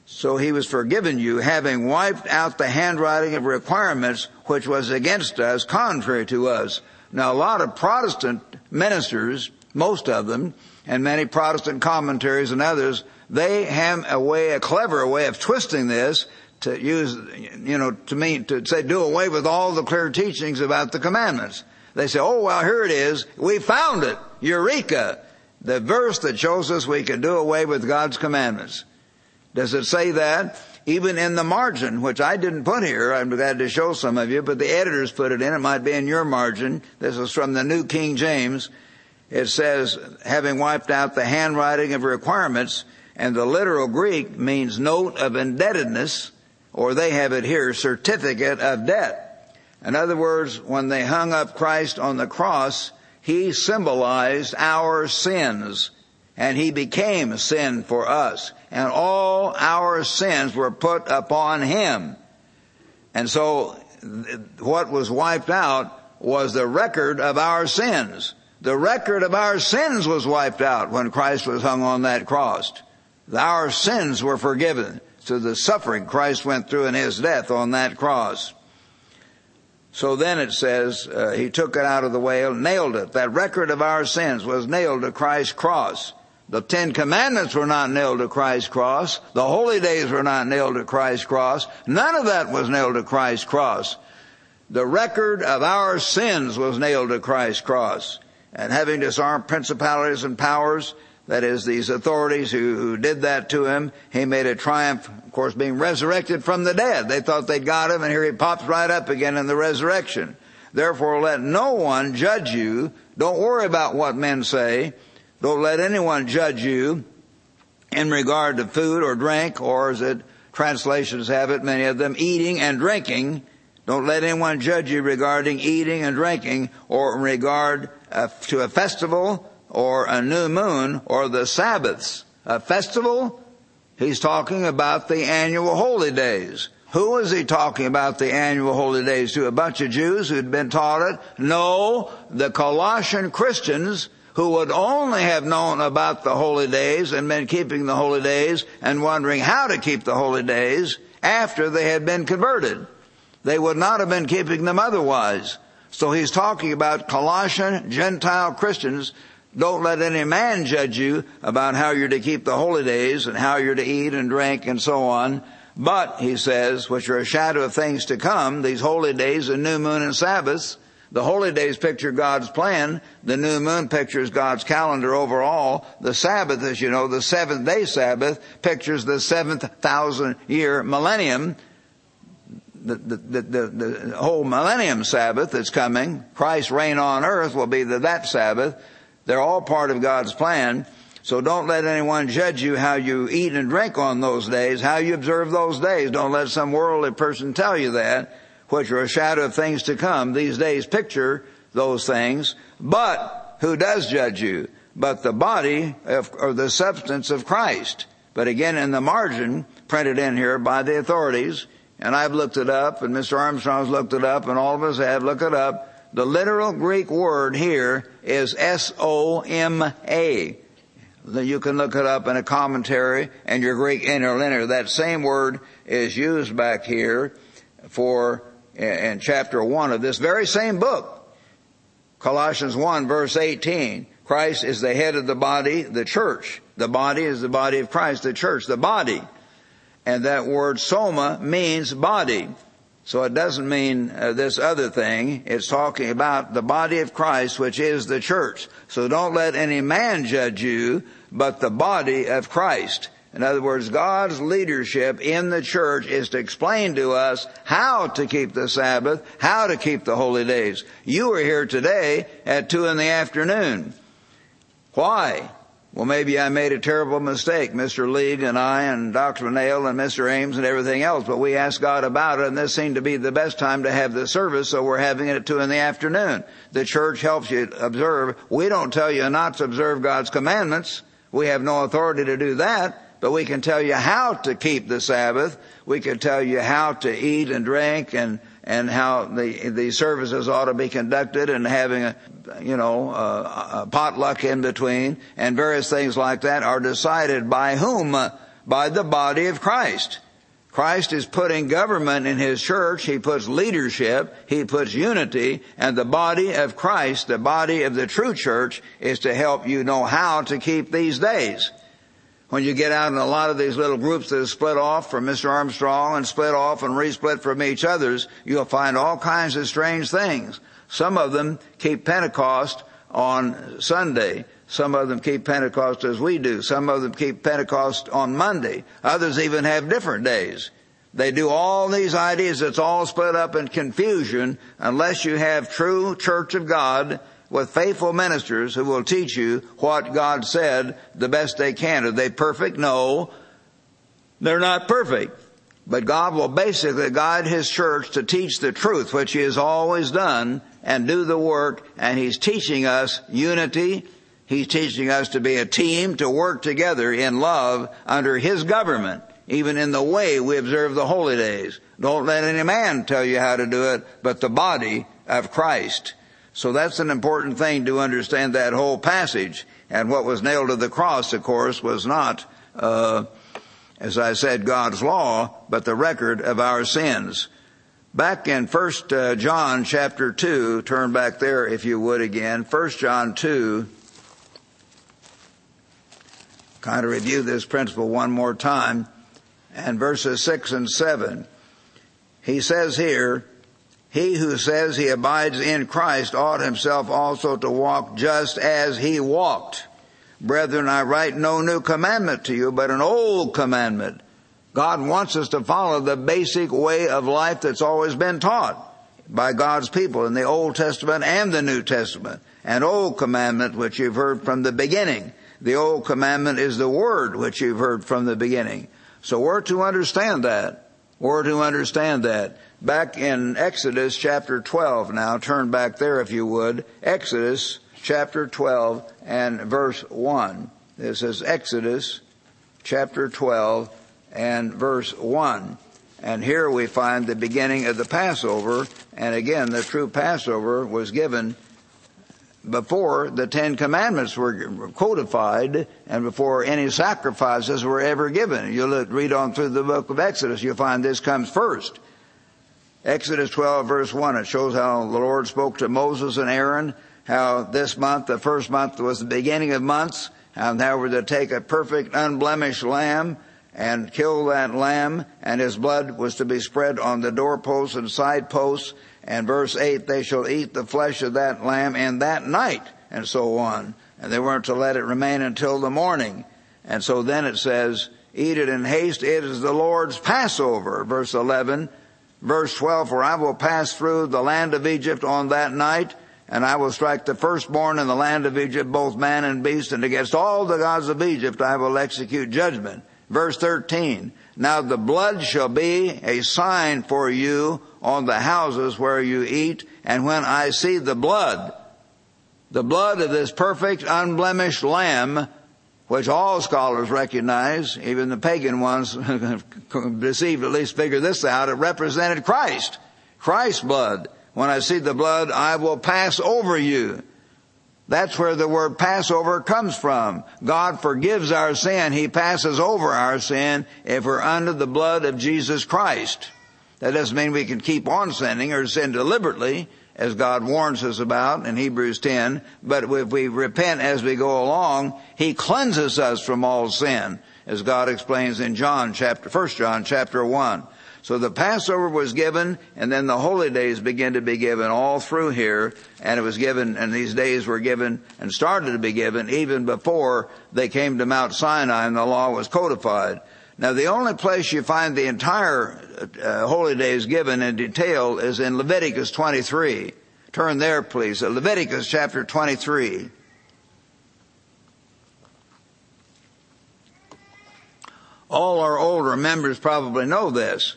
So He was forgiven you, having wiped out the handwriting of requirements which was against us, contrary to us. Now a lot of Protestant ministers, most of them, and many Protestant commentaries and others, they have a way, a clever way of twisting this to use, you know, to mean, to say do away with all the clear teachings about the commandments. They say, oh well, here it is. We found it. Eureka. The verse that shows us we can do away with God's commandments. Does it say that? Even in the margin, which I didn't put here, I'm glad to show some of you, but the editors put it in. It might be in your margin. This is from the New King James. It says, having wiped out the handwriting of requirements, and the literal Greek means note of indebtedness, or they have it here, certificate of debt. In other words, when they hung up Christ on the cross, He symbolized our sins, and He became sin for us, and all our sins were put upon Him. And so, what was wiped out was the record of our sins. The record of our sins was wiped out when Christ was hung on that cross. Our sins were forgiven through the suffering Christ went through in his death on that cross. So then it says, uh, he took it out of the way, nailed it. That record of our sins was nailed to Christ's cross. The Ten Commandments were not nailed to Christ's cross. The holy days were not nailed to Christ's cross. None of that was nailed to Christ's cross. The record of our sins was nailed to Christ's cross. And having disarmed principalities and powers, that is, these authorities who, who did that to him, he made a triumph, of course, being resurrected from the dead. They thought they'd got him, and here he pops right up again in the resurrection. Therefore, let no one judge you. Don't worry about what men say. Don't let anyone judge you in regard to food or drink, or as it translations have it, many of them, eating and drinking. Don't let anyone judge you regarding eating and drinking, or in regard uh, to a festival, or a new moon or the Sabbaths. A festival? He's talking about the annual holy days. Who is he talking about the annual holy days to? A bunch of Jews who'd been taught it? No, the Colossian Christians who would only have known about the holy days and been keeping the holy days and wondering how to keep the holy days after they had been converted. They would not have been keeping them otherwise. So he's talking about Colossian Gentile Christians don't let any man judge you about how you're to keep the holy days and how you're to eat and drink and so on. But, he says, which are a shadow of things to come, these holy days, and new moon and Sabbaths, the holy days picture God's plan. The new moon pictures God's calendar overall. The Sabbath, as you know, the seventh day Sabbath pictures the seventh thousand year millennium. The, the, the, the, whole millennium Sabbath that's coming, Christ's reign on earth will be the, that Sabbath. They're all part of God's plan. So don't let anyone judge you how you eat and drink on those days, how you observe those days. Don't let some worldly person tell you that, which are a shadow of things to come. These days picture those things. But who does judge you? But the body of, or the substance of Christ. But again, in the margin, printed in here by the authorities, and I've looked it up, and Mr. Armstrong's looked it up, and all of us have looked it up. The literal Greek word here is S-O-M-A. you can look it up in a commentary and your Greek interlinear. That same word is used back here for in chapter 1 of this very same book. Colossians 1 verse 18. Christ is the head of the body, the church. The body is the body of Christ, the church, the body. And that word soma means body. So it doesn't mean uh, this other thing. It's talking about the body of Christ, which is the church. So don't let any man judge you, but the body of Christ. In other words, God's leadership in the church is to explain to us how to keep the Sabbath, how to keep the holy days. You are here today at two in the afternoon. Why? Well, maybe I made a terrible mistake, Mr. League and I and Dr. Winnail and Mr. Ames and everything else, but we asked God about it and this seemed to be the best time to have the service, so we're having it at two in the afternoon. The church helps you observe. We don't tell you not to observe God's commandments. We have no authority to do that, but we can tell you how to keep the Sabbath. We can tell you how to eat and drink and and how the the services ought to be conducted and having a you know a, a potluck in between and various things like that are decided by whom by the body of Christ. Christ is putting government in His church. He puts leadership. He puts unity. And the body of Christ, the body of the true church, is to help you know how to keep these days when you get out in a lot of these little groups that have split off from Mr. Armstrong and split off and resplit from each others, you'll find all kinds of strange things. Some of them keep Pentecost on Sunday. Some of them keep Pentecost as we do. Some of them keep Pentecost on Monday. Others even have different days. They do all these ideas. It's all split up in confusion unless you have true church of God with faithful ministers who will teach you what God said the best they can. Are they perfect? No. They're not perfect. But God will basically guide His church to teach the truth, which He has always done, and do the work, and He's teaching us unity. He's teaching us to be a team, to work together in love under His government, even in the way we observe the holy days. Don't let any man tell you how to do it, but the body of Christ. So that's an important thing to understand that whole passage. And what was nailed to the cross, of course, was not, uh, as I said, God's law, but the record of our sins. Back in First uh, John chapter two, turn back there if you would again. First John two. Kind of review this principle one more time, and verses six and seven. He says here, he who says he abides in Christ ought himself also to walk just as he walked. Brethren, I write no new commandment to you, but an old commandment. God wants us to follow the basic way of life that's always been taught by God's people in the Old Testament and the New Testament. An old commandment which you've heard from the beginning. The old commandment is the word which you've heard from the beginning. So we're to understand that. We're to understand that back in Exodus chapter 12 now. Turn back there if you would. Exodus chapter 12 and verse 1. This is Exodus chapter 12 and verse 1. And here we find the beginning of the Passover. And again, the true Passover was given before the Ten Commandments were codified and before any sacrifices were ever given. You'll read on through the book of Exodus, you'll find this comes first. Exodus 12 verse 1, it shows how the Lord spoke to Moses and Aaron, how this month, the first month was the beginning of months, and they were to take a perfect unblemished lamb and kill that lamb, and his blood was to be spread on the doorposts and side posts. And verse 8, they shall eat the flesh of that lamb in that night, and so on. And they weren't to let it remain until the morning. And so then it says, eat it in haste, it is the Lord's Passover. Verse 11, Verse 12, for I will pass through the land of Egypt on that night, and I will strike the firstborn in the land of Egypt, both man and beast, and against all the gods of Egypt I will execute judgment. Verse 13, now the blood shall be a sign for you on the houses where you eat, and when I see the blood, the blood of this perfect, unblemished lamb, which all scholars recognize, even the pagan ones deceived at least figure this out, it represented Christ. Christ's blood. When I see the blood, I will pass over you. That's where the word Passover comes from. God forgives our sin. He passes over our sin if we're under the blood of Jesus Christ. That doesn't mean we can keep on sinning or sin deliberately, as God warns us about in Hebrews 10, but if we repent as we go along, He cleanses us from all sin, as God explains in John chapter, 1 John chapter 1. So the Passover was given, and then the holy days began to be given all through here, and it was given, and these days were given and started to be given even before they came to Mount Sinai and the law was codified. Now the only place you find the entire uh, holy days given in detail is in Leviticus 23. Turn there please, Leviticus chapter 23. All our older members probably know this.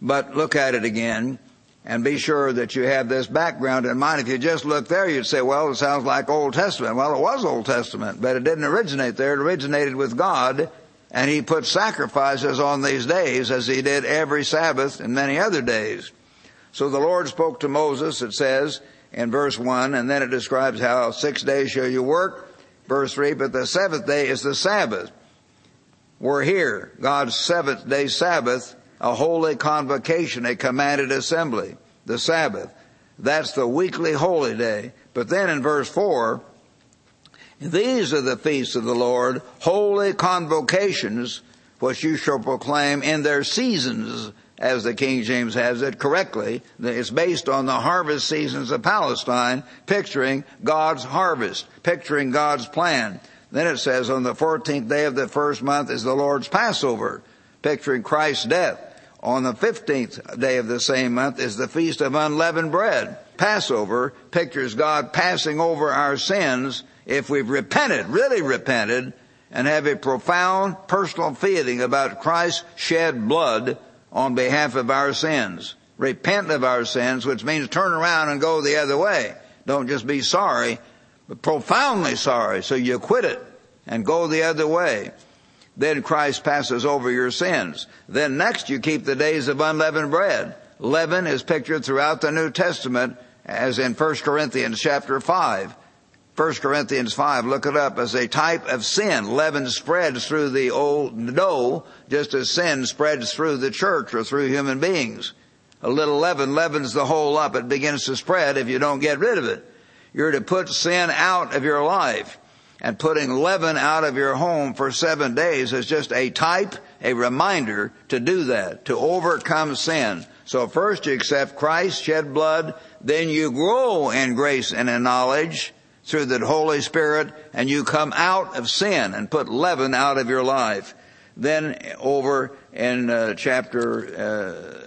But look at it again and be sure that you have this background in mind. If you just look there, you'd say, well, it sounds like Old Testament. Well, it was Old Testament, but it didn't originate there. It originated with God, and He put sacrifices on these days as He did every Sabbath and many other days. So the Lord spoke to Moses, it says in verse 1, and then it describes how six days shall you work. Verse 3, but the seventh day is the Sabbath. We're here, God's seventh day Sabbath, a holy convocation, a commanded assembly, the Sabbath. That's the weekly holy day. But then in verse 4, these are the feasts of the Lord, holy convocations, which you shall proclaim in their seasons, as the King James has it correctly. It's based on the harvest seasons of Palestine, picturing God's harvest, picturing God's plan. Then it says on the 14th day of the first month is the Lord's Passover, picturing Christ's death on the 15th day of the same month is the Feast of Unleavened Bread. Passover pictures God passing over our sins if we've repented, really repented, and have a profound personal feeling about Christ's shed blood on behalf of our sins. Repent of our sins, which means turn around and go the other way. Don't just be sorry, but profoundly sorry, so you quit it and go the other way then Christ passes over your sins. Then next you keep the days of unleavened bread. Leaven is pictured throughout the New Testament as in 1 Corinthians chapter 5. 1 Corinthians 5, look it up, as a type of sin. Leaven spreads through the old dough just as sin spreads through the church or through human beings. A little leaven leavens the whole up. It begins to spread if you don't get rid of it. You're to put sin out of your life and putting leaven out of your home for seven days is just a type, a reminder to do that, to overcome sin. So first you accept Christ, shed blood, then you grow in grace and in knowledge through the Holy Spirit, and you come out of sin and put leaven out of your life. Then over in uh, chapter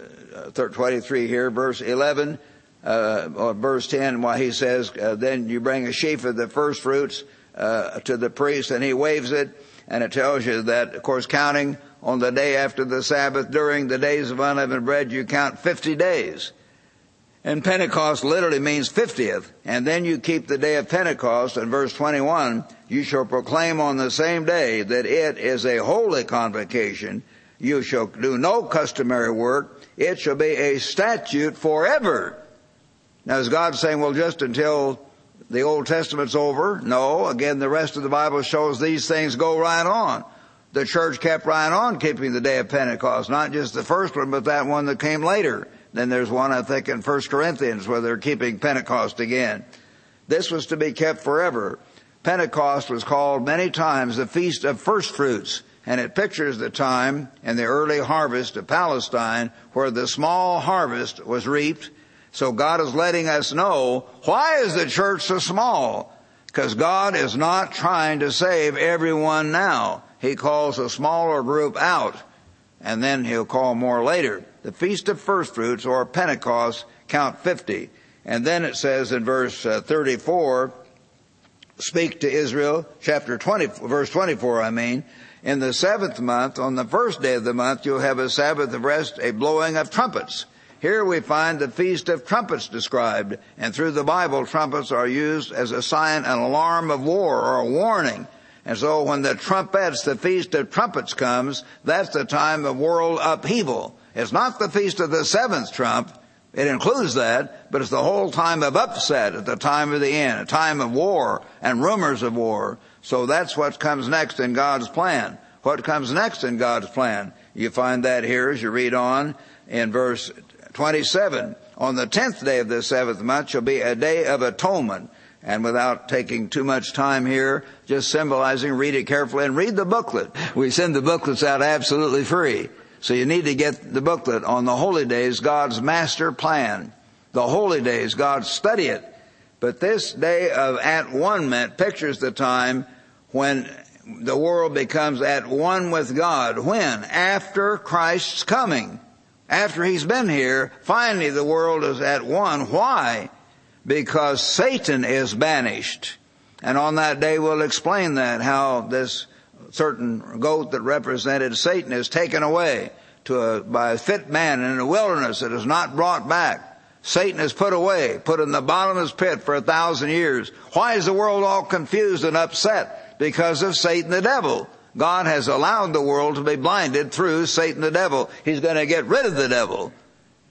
uh, 23 here, verse 11, uh, or verse 10, why he says, uh, then you bring a sheaf of the first fruits, uh, to the priest and he waves it and it tells you that, of course, counting on the day after the Sabbath during the days of unleavened bread, you count 50 days. And Pentecost literally means 50th. And then you keep the day of Pentecost in verse 21. You shall proclaim on the same day that it is a holy convocation. You shall do no customary work. It shall be a statute forever. Now is God saying, well, just until the Old Testament's over. No, again, the rest of the Bible shows these things go right on. The church kept right on keeping the day of Pentecost, not just the first one, but that one that came later. Then there's one, I think, in 1 Corinthians where they're keeping Pentecost again. This was to be kept forever. Pentecost was called many times the Feast of First Fruits, and it pictures the time in the early harvest of Palestine where the small harvest was reaped so God is letting us know, why is the church so small? Because God is not trying to save everyone now. He calls a smaller group out, and then he'll call more later. The Feast of First Fruits, or Pentecost, count 50. And then it says in verse uh, 34, speak to Israel, chapter 20, verse 24, I mean, in the seventh month, on the first day of the month, you'll have a Sabbath of rest, a blowing of trumpets. Here we find the Feast of Trumpets described, and through the Bible, trumpets are used as a sign, an alarm of war or a warning. And so when the trumpets, the Feast of Trumpets comes, that's the time of world upheaval. It's not the Feast of the seventh trump, It includes that, but it's the whole time of upset at the time of the end, a time of war and rumors of war. So that's what comes next in God's plan. What comes next in God's plan? You find that here as you read on in verse 27. On the tenth day of the seventh month shall be a day of atonement. And without taking too much time here, just symbolizing, read it carefully and read the booklet. We send the booklets out absolutely free. So you need to get the booklet on the holy days, God's master plan. The holy days, God study it. But this day of at one meant pictures the time when the world becomes at one with God. When? After Christ's coming. After He's been here, finally the world is at one. Why? Because Satan is banished. And on that day we'll explain that, how this certain goat that represented Satan is taken away to a, by a fit man in the wilderness that is not brought back. Satan is put away, put in the bottomless pit for a thousand years. Why is the world all confused and upset? Because of Satan the devil. God has allowed the world to be blinded through Satan the devil. He's going to get rid of the devil.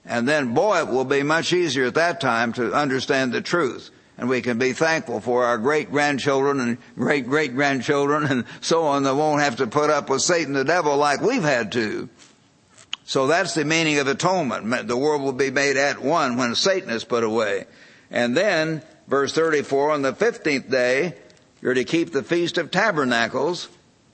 And then boy, it will be much easier at that time to understand the truth. And we can be thankful for our great grandchildren and great great grandchildren and so on that won't have to put up with Satan the devil like we've had to. So that's the meaning of atonement. The world will be made at one when Satan is put away. And then, verse 34, on the 15th day, you're to keep the Feast of Tabernacles,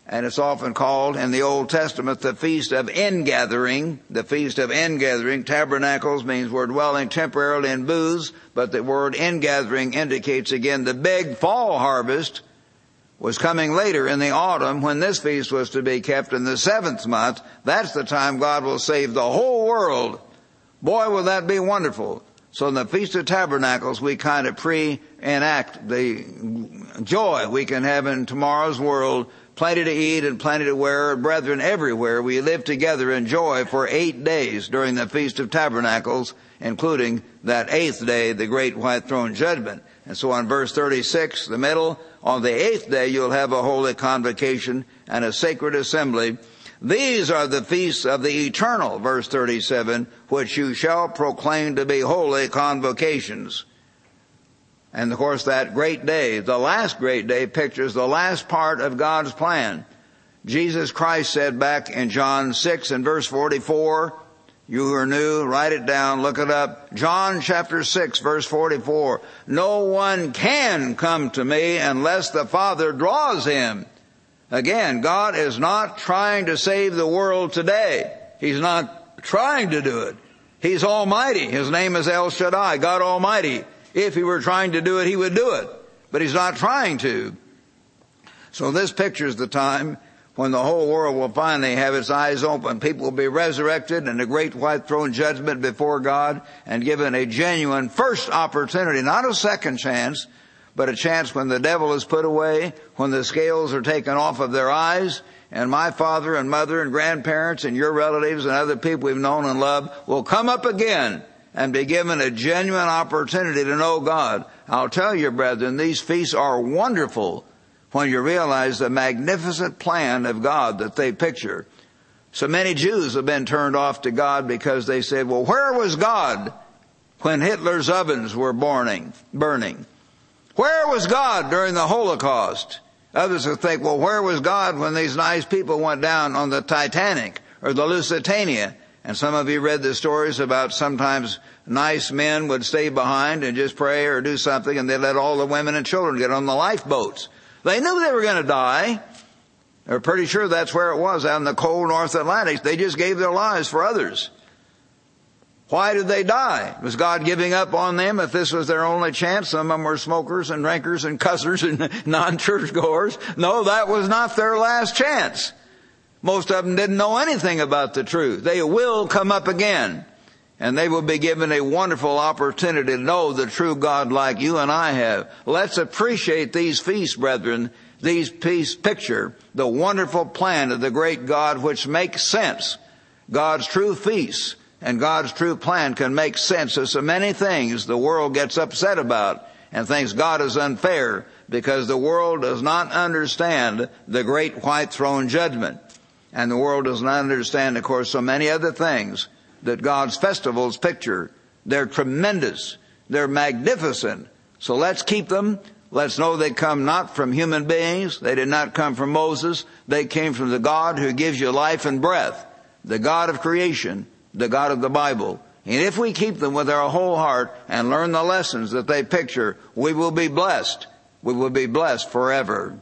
and it's often called in the Old Testament the Feast of Ingathering. The Feast of Ingathering. Tabernacles means we're dwelling temporarily in booths, but the word ingathering indicates again the big fall harvest was coming later in the autumn when this feast was to be kept in the seventh month. That's the time God will save the whole world. Boy, will that be wonderful. So in the Feast of Tabernacles, we kind of pre-enact the joy we can have in tomorrow's world. Plenty to eat and plenty to wear. Brethren, everywhere we live together in joy for eight days during the Feast of Tabernacles, including that eighth day, the great white throne judgment. And so on verse 36, the middle, on the eighth day you'll have a holy convocation and a sacred assembly. These are the feasts of the eternal, verse 37, which you shall proclaim to be holy convocations. And of course that great day, the last great day pictures the last part of God's plan. Jesus Christ said back in John 6 and verse 44, you who are new, write it down, look it up. John chapter 6 verse 44. No one can come to me unless the Father draws him. Again, God is not trying to save the world today. He's not trying to do it. He's Almighty. His name is El Shaddai, God Almighty. If He were trying to do it, He would do it. But He's not trying to. So this pictures the time when the whole world will finally have its eyes open. People will be resurrected in a great white throne judgment before God and given a genuine first opportunity, not a second chance, but a chance when the devil is put away, when the scales are taken off of their eyes, and my father and mother and grandparents and your relatives and other people we've known and loved will come up again and be given a genuine opportunity to know God. I'll tell you, brethren, these feasts are wonderful when you realize the magnificent plan of God that they picture. So many Jews have been turned off to God because they said, well, where was God when Hitler's ovens were burning? burning? Where was God during the Holocaust? Others will think, well, where was God when these nice people went down on the Titanic or the Lusitania? And some of you read the stories about sometimes nice men would stay behind and just pray or do something and they let all the women and children get on the lifeboats. They knew they were going to die. They're pretty sure that's where it was out in the cold North Atlantic. They just gave their lives for others. Why did they die? Was God giving up on them if this was their only chance? Some of them were smokers and drinkers and cussers and non-churchgoers. No, that was not their last chance. Most of them didn't know anything about the truth. They will come up again. And they will be given a wonderful opportunity to know the true God like you and I have. Let's appreciate these feasts, brethren. These feasts picture the wonderful plan of the great God which makes sense. God's true feasts and God's true plan can make sense of so many things the world gets upset about and thinks God is unfair because the world does not understand the great white throne judgment. And the world does not understand, of course, so many other things that God's festivals picture. They're tremendous. They're magnificent. So let's keep them. Let's know they come not from human beings. They did not come from Moses. They came from the God who gives you life and breath. The God of creation. The God of the Bible. And if we keep them with our whole heart and learn the lessons that they picture, we will be blessed. We will be blessed forever.